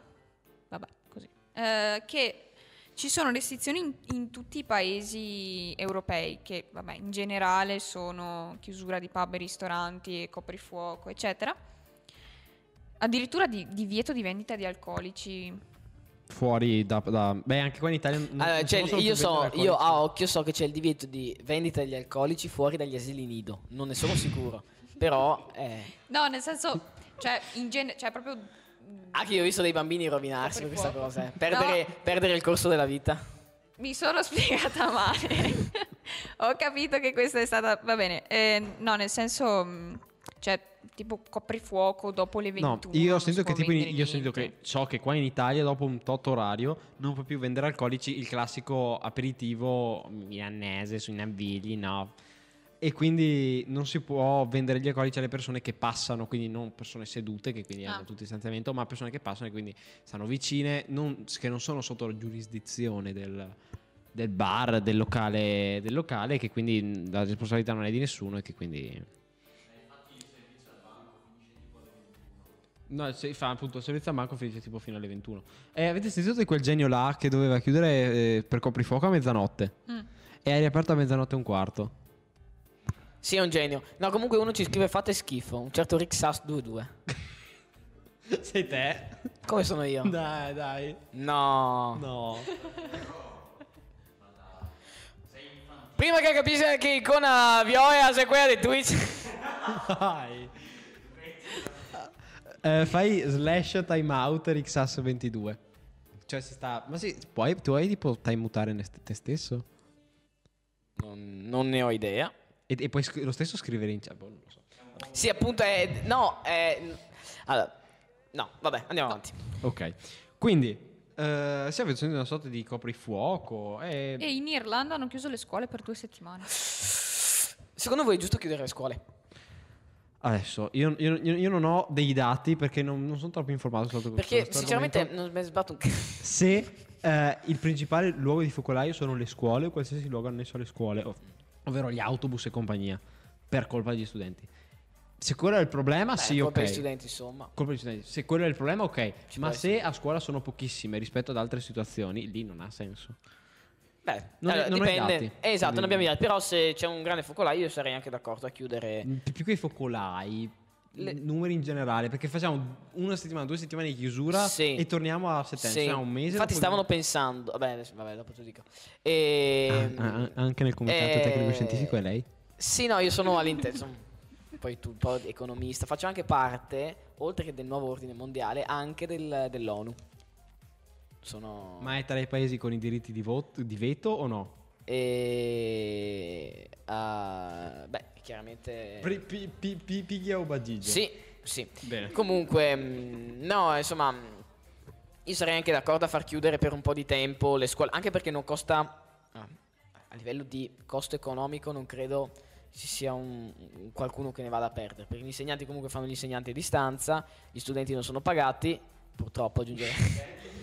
vabbè, così, eh, che ci sono restrizioni in, in tutti i paesi europei, che vabbè, in generale sono chiusura di pub e ristoranti, coprifuoco, eccetera. Addirittura di, divieto di vendita di alcolici. Fuori da, da- Beh, anche qua in Italia. n- Allora, non cioè, io so, io a occhio so che c'è il divieto di vendita degli alcolici fuori dagli asili nido. Non ne sono sicuro. Però, eh, No, nel senso, cioè, in genere, cioè proprio... anche io ho visto dei bambini rovinarsi per questa fuoco. cosa. eh. Perdere, perdere il corso della vita. Mi sono spiegata male. Ho capito che questa è stata. Va bene. eh, no, nel senso. Cioè, tipo coprifuoco dopo le 21. No, io ho non sentito si che tipo io ho sentito niente. che so che qua in Italia dopo un tot orario non puoi più vendere alcolici, il classico aperitivo milanese sui navigli, no. E quindi non si può vendere gli alcolici alle persone che passano, quindi non persone sedute che quindi Ah. hanno tutti il distanziamento, ma persone che passano e quindi stanno vicine, non- che non sono sotto la giurisdizione del, del bar, del locale, del locale, che quindi la responsabilità non è di nessuno e che quindi... No, si fa appunto il servizio a banco finisce tipo fino alle 21. E avete sentito di quel genio là che doveva chiudere eh, per coprifuoco a mezzanotte? Mm. E ha riaperto a mezzanotte e un quarto. Sì, è un genio. No, comunque uno ci scrive fate schifo. Un certo Rick Sass 22. Sei te? Come sono io? Dai, dai. No. No. Prima che capisci che icona viola sei quella di Twitch. Dai. Eh, fai slash timeout Rixas 22. Cioè si sta... Ma sì, puoi, tu hai tipo timemutare ne- te stesso? Non, non ne ho idea. E, e puoi lo stesso scrivere in chat? Boh, non lo so. Sì, appunto è... No, è... Allora... No, vabbè, andiamo avanti. Ok. Quindi, eh, stiamo facendo una sorta di coprifuoco e... E in Irlanda hanno chiuso le scuole per due settimane. Secondo voi è giusto chiudere le scuole? Adesso, io, io- io- non ho dei dati perché non, non sono troppo informato su questo Perché sinceramente argomento. non mi sbatto un c***o. Se eh, il principale luogo di focolaio sono le scuole o qualsiasi luogo annesso alle scuole, ov- ovvero gli autobus e compagnia, per colpa degli studenti. Se quello è il problema, Beh, sì, colpa ok. degli studenti, insomma. Colpa degli studenti. Se quello è il problema, ok. Ci Ma se a scuola sono pochissime rispetto ad altre situazioni, lì non ha senso. Beh, Non- allora, non dipende. dati. Eh, esatto, non abbiamo i dati. Però se c'è un grande focolaio io sarei anche d'accordo a chiudere. Pi- Più che i focolai, Le- numeri in generale, perché facciamo una settimana, due settimane di chiusura Sì. e torniamo a settembre. Sì. Cioè, un mese. Infatti stavano pensando... Vabbè, adesso- vabbè, dopo te lo dico. E... Ah, ah, anche nel comitato Eh, tecnico scientifico è lei? Sì, no, io sono all'interno. Poi tu un po' di economista. Faccio anche parte, oltre che del nuovo ordine mondiale, anche del- dell'ONU. Sono... Ma è tra i paesi con i diritti di, voto, di veto o no? E... ah, beh, chiaramente... Pri- pi- pi- pi- Piglia o Bagigio? Sì, sì. Bene. Comunque, mh, no, insomma, mh, io sarei anche d'accordo a far chiudere per un po' di tempo le scuole, anche perché non costa, ah, a livello di costo economico, non credo ci sia un, un qualcuno che ne vada a perdere, perché gli insegnanti comunque fanno gli insegnanti a distanza, gli studenti non sono pagati, purtroppo aggiungerei.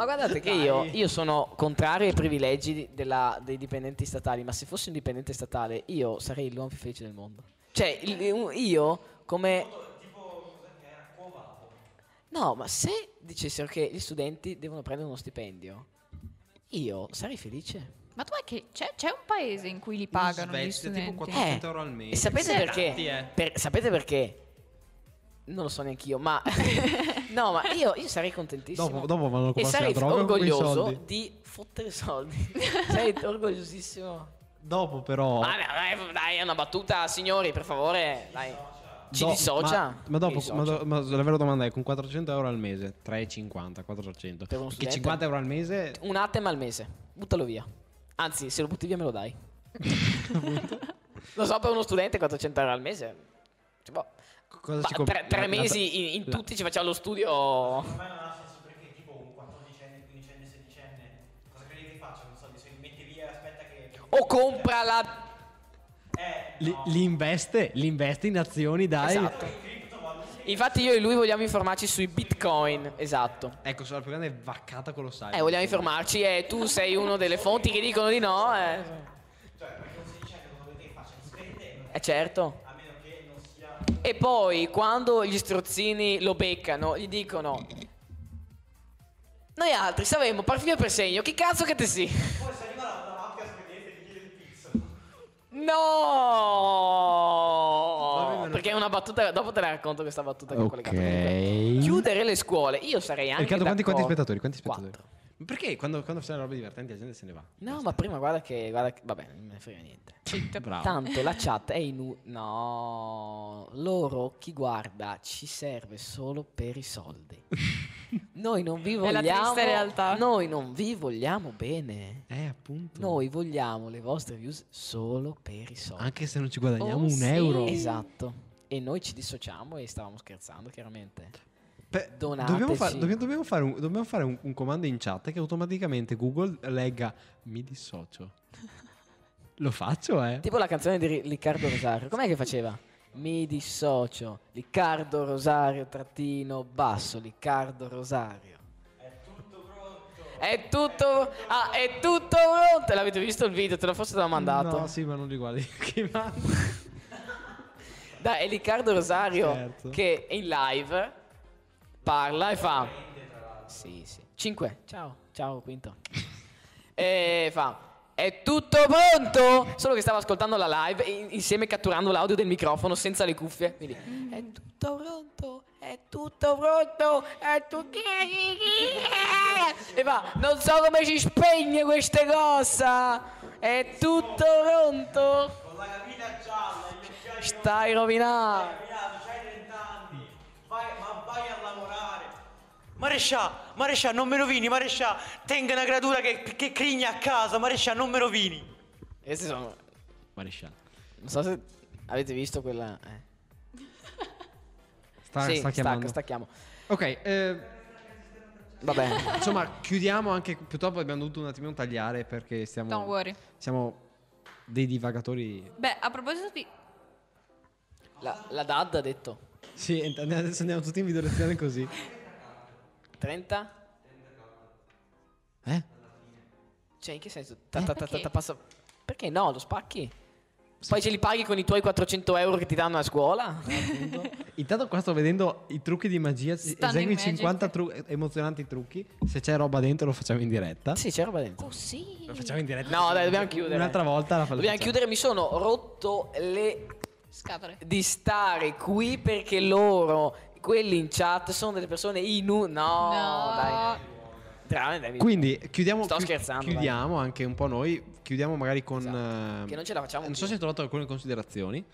Ma guardate che io, io sono contrario ai privilegi della- dei dipendenti statali, ma se fossi un dipendente statale io sarei l'uomo più felice del mondo. Cioè, il- io come... No, ma se dicessero che gli studenti devono prendere uno stipendio, io sarei felice. Ma tu è che c'è, c'è un paese in cui li pagano gli Svezia, tipo studenti? 400 euro al mese. E sapete Sì, perché? tanti, eh. Per- sapete perché? Non lo so neanche io, ma... no, ma io, io sarei contentissimo. Dopo, dopo vanno a E sarei droga con quei orgoglioso di fottere soldi. sarei orgogliosissimo. Dopo però... Ah, dai, dai, è una battuta, signori, per favore. Dai. Ci do- dissocia? Ma, ma dopo, ma, do- ma la vera domanda è con 400 euro al mese, 3,50, 400. Per studente? 50 euro al mese... Un attimo al mese. Buttalo via. Anzi, se lo butti via me lo dai. lo so, per uno studente 400 euro al mese. Cioè, boh. Cosa Ma ci comp- tre, tre mesi in, in la- tutti ci facciamo lo studio. Ormai non ha senso perché tipo un 14enne, 15enne, 16enne, cosa credi che faccia? Non so, se li metti e aspetta che... O compra la. Li, li investe, li investe in azioni, dai. Esatto. Infatti, io e lui vogliamo informarci sui bitcoin. Esatto. Ecco, sono la più grande vaccata colossale. Eh, vogliamo informarci e tu sei uno delle fonti che dicono di no. Eh, eh certo. E poi quando gli strozzini lo beccano, gli dicono: Noi altri saremo e per segno. Chi cazzo che te sì? No! Perché è una battuta. Dopo te la racconto questa battuta che è collegata. Comunque, Ok. Chiudere le scuole. Io sarei anche. Riccardo, quanti, quanti spettatori? Quanti spettatori? Quattro. Ma Perché quando, quando fanno robe divertenti la gente se ne va? No, ma prima guarda che. Guarda che vabbè, non me ne frega niente. Bravo. Tanto la chat è inutile. No, loro chi guarda ci serve solo per i soldi. Noi non vi È la vogliamo. triste realtà. Noi non vi vogliamo bene. Eh, appunto. Noi vogliamo le vostre views solo per i soldi. Anche se non ci guadagniamo Oh, un sì. euro. Esatto. E noi ci dissociamo e stavamo scherzando, chiaramente. Beh, dobbiamo, fare, dobbiamo, dobbiamo fare, un, dobbiamo fare un- un comando in chat che automaticamente Google legga mi dissocio. Lo faccio, eh. Tipo la canzone di Ri- Riccardo Rosario. Com'è che faceva? Mi dissocio. Riccardo Rosario trattino basso. Riccardo Rosario. È tutto pronto. È tutto Ah, è tutto pronto. L'avete visto il video? Te lo forse te l'ho mandato. No, sì, ma non li guardi. Chi manda? Dai, è Riccardo Rosario Certo. che è in live parla e fa Sì, sì. 5. Ciao, ciao Quinto. e fa È tutto pronto? Solo che stava ascoltando la live in- insieme catturando l'audio del microfono senza le cuffie. Quindi È tutto pronto? È tutto pronto? È tutto E va, non so come si spegne questa cosa. È tutto pronto? Con la capita gialla, Stai rovinando. rovinati, c'hai 30 anni, vai, ma vai a lavorare. Marescià, Marescià, non me rovini, Marescià, tenga una creatura che, che crigna a casa, Marescià, non me rovini. Questi sono Maresciallo. Non so se avete visto quella. Eh. Sta, sì, sta chiamando. stacca, stacchiamo. Ok, eh, Vabbè. insomma, chiudiamo anche. Purtroppo abbiamo dovuto un attimino tagliare perché stiamo. Don't worry. Siamo dei divagatori. Beh, a proposito di... La, la DAD ha detto Sì, adesso andiamo tutti in video lezione così. 30? Eh? Cioè, in che senso? Ta- ta- ta- ta- ta- passa- Perché no? Lo spacchi? Poi ce li paghi con i tuoi 400 euro che ti danno a scuola? Intanto qua sto vedendo i trucchi di magia. Stunning Esegui magic. 50 tru- emozionanti trucchi. Se c'è roba dentro lo facciamo in diretta. sì, c'è roba dentro. Oh sì. Lo facciamo in diretta. No, dai, dobbiamo chiudere. Un'altra volta la fa- Dobbiamo facciamo. chiudere, mi sono rotto le Scatole. di stare qui perché loro, quelli in chat, sono delle persone inu... No, No. dai. Quindi chiudiamo, Sto scherzando, chiudiamo anche un po' noi. Chiudiamo magari con. Esatto. eh, Che non ce la facciamo Non più. so se hai trovato alcune considerazioni.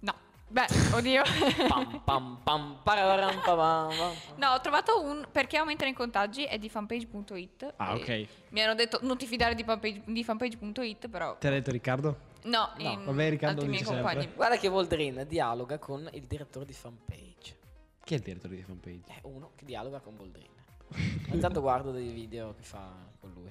No. Beh, oddio. Pam, pam, pam, pararam, pam, pam. No, ho trovato un perché aumentano i contagi è di fanpage.it. Ah, ok. Mi hanno detto non ti fidare di, fanpage- di fanpage.it, però Te l'ha detto Riccardo? no, No, in vabbè, Riccardo altri miei compagni. Guarda che Voldrin dialoga con il direttore di fanpage. Chi è il direttore di fanpage? È uno che dialoga con Voldrin. Intanto guardo dei video che fa con lui.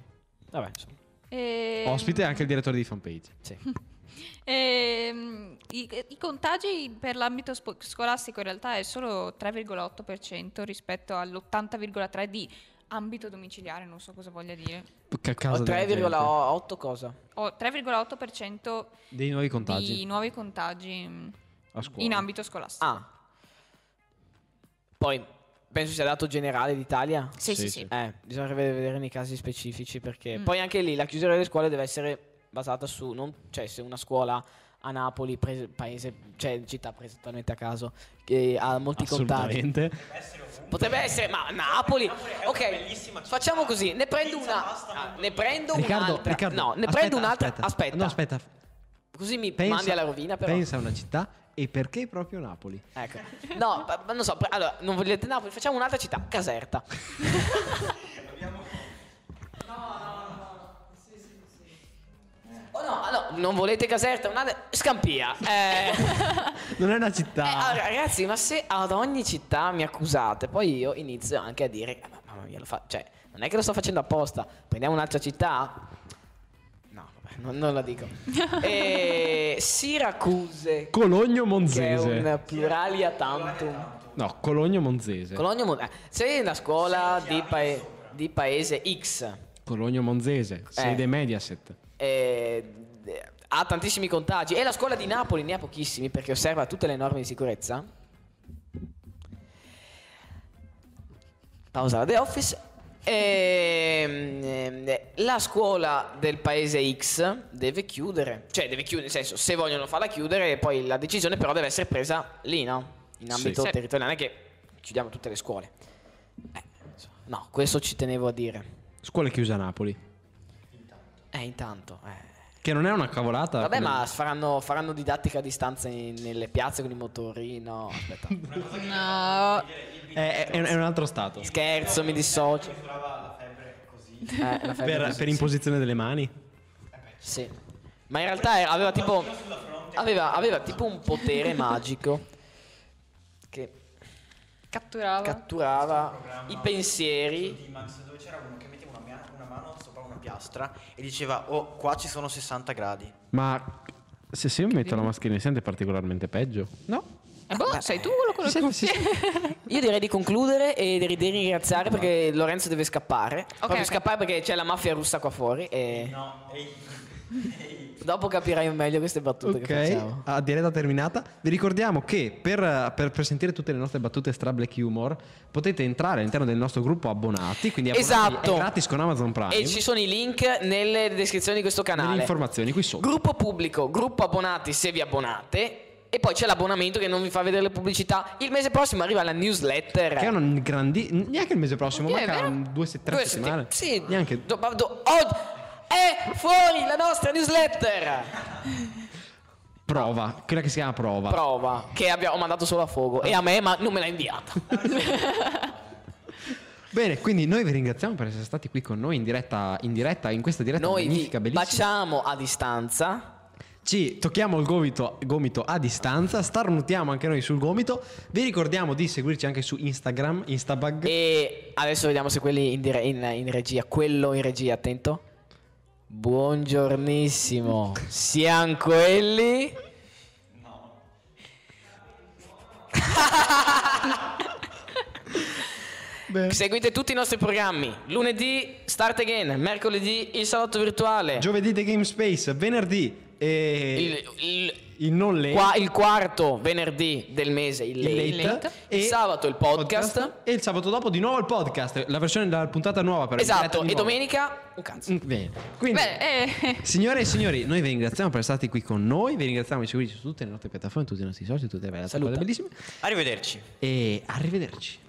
Vabbè, insomma. Ehm, Ospite anche il direttore di fanpage. Sì. ehm, i, i contagi per l'ambito spo- scolastico in realtà è solo 3,8% rispetto all'80,3% di ambito domiciliare, non so cosa voglia dire. Che casa della gente. 3,8 cosa? Ho 3,8% Dei nuovi contagi di nuovi contagi in ambito scolastico. Ah. Poi penso sia dato generale d'Italia. Sì, sì, Sì, sì. Eh, bisognerebbe vedere nei casi specifici perché Mm. poi anche lì la chiusura delle scuole deve essere basata su non, cioè se una scuola a Napoli, prese- paese, cioè città presa totalmente a caso, che ha molti. Assolutamente. Potrebbe essere, ma Napoli. Ok, facciamo così. Ne prendo una. ah, Ne prendo Riccardo, un'altra. Riccardo, no, ne aspetta, prendo un'altra. Aspetta. Aspetta. No, aspetta. Così mi Pensa, mandi alla rovina, però. Pensa a una città e perché proprio Napoli? Ecco. No, non so. Allora, non volete Napoli? Facciamo un'altra città. Caserta. Oh no, no, non volete Caserta? Un'altra. Scampia. Eh. Non è una Eh, città. allora, ragazzi, ma se ad ogni città mi accusate, poi io inizio anche a dire, "Ah, ma- mamma mia, lo fa... cioè, non è che lo sto facendo apposta, prendiamo un'altra città? Non, non la dico. e Siracuse, Cologno che è Monzese. un pluralia tantum. No, Cologno Monzese. Cologno Mon- eh, sei nella scuola di, pae- di paese X, Cologno Monzese, sede Mediaset. eh, ha tantissimi contagi e la scuola di Napoli ne ha pochissimi perché osserva tutte le norme di sicurezza. Pausa la The Office. Ehm, ehm, la scuola del paese X deve chiudere, cioè deve chiudere, nel senso, se vogliono farla chiudere, poi la decisione però deve essere presa lì, no? In ambito Sì. territoriale, non è che chiudiamo tutte le scuole. Eh, no, questo ci tenevo a dire. Scuola chiusa a Napoli. Eh, intanto, eh. Che non è una cavolata. Vabbè, come- ma faranno, faranno didattica a distanza in- nelle piazze con i motori? No, aspetta. No, È, è- è un altro stato. Scherzo, mi dissocio. Eh, la febbre Per, così. per imposizione delle mani. Sì. Ma in realtà era- aveva tipo. Aveva, aveva tipo un potere magico che catturava. Catturava i pensieri. di Max dove c'era uno che metteva sopra una piastra e diceva oh qua ci sono 60 gradi Ma se, se io mi metto la mascherina si sente particolarmente peggio? No. Eh, boh, sei tu quello con le Sì, cuffie? Io direi di concludere e di di ringraziare perché Lorenzo deve scappare. Proprio ok. scappare perché c'è la mafia russa qua fuori. E dopo capirai meglio queste battute che Ok, facciamo. a diretta terminata. Vi ricordiamo che per, per- per sentire tutte le nostre battute stra black humor potete entrare all'interno del nostro gruppo abbonati, quindi abbonati Esatto. gratis con Amazon Prime. E ci sono i link nelle descrizioni di questo Nelle canale. informazioni qui sotto. Gruppo pubblico, gruppo abbonati se vi abbonate. E poi c'è l'abbonamento che non vi fa vedere le pubblicità. Il mese prossimo arriva la newsletter. Che è una grandi... Neanche il mese prossimo, vero. un- due, tre Due settimane. setti- Sì, Neanche... do- ma do- oggi è fuori la nostra newsletter. Prova, quella che si chiama prova. Prova che abbiamo mandato solo a Fogo e a me, ma non me l'ha inviata. Bene, quindi noi vi ringraziamo per essere stati qui con noi in diretta, in, diretta, in questa diretta Noi magnifica, bellissima. baciamo a distanza. Ci tocchiamo il gomito, gomito a distanza, starnutiamo anche noi sul gomito. Vi ricordiamo di seguirci anche su Instagram, Instabag. E adesso vediamo se quelli in, dire- in- in regia, quello in regia, attento. Buongiornissimo. Siamo quelli. Bene. Seguite tutti i nostri programmi. Lunedì Start Again, mercoledì il salotto virtuale. Giovedì The Game Space, venerdì e il, il- il non late. qua- il quarto venerdì del mese, il, il late. late, Il sabato il podcast. e il sabato dopo di nuovo il podcast, la versione della puntata nuova diretta Esatto, e nuovo. domenica un cazzo. Mm, Bene. Quindi Bene, eh, Signore e signori, noi vi ringraziamo per essere stati qui con noi, vi ringraziamo di seguirci su tutte le nostre piattaforme, tutti i nostri social, tutte le belle cose Saluta. bellissime Arrivederci. e arrivederci.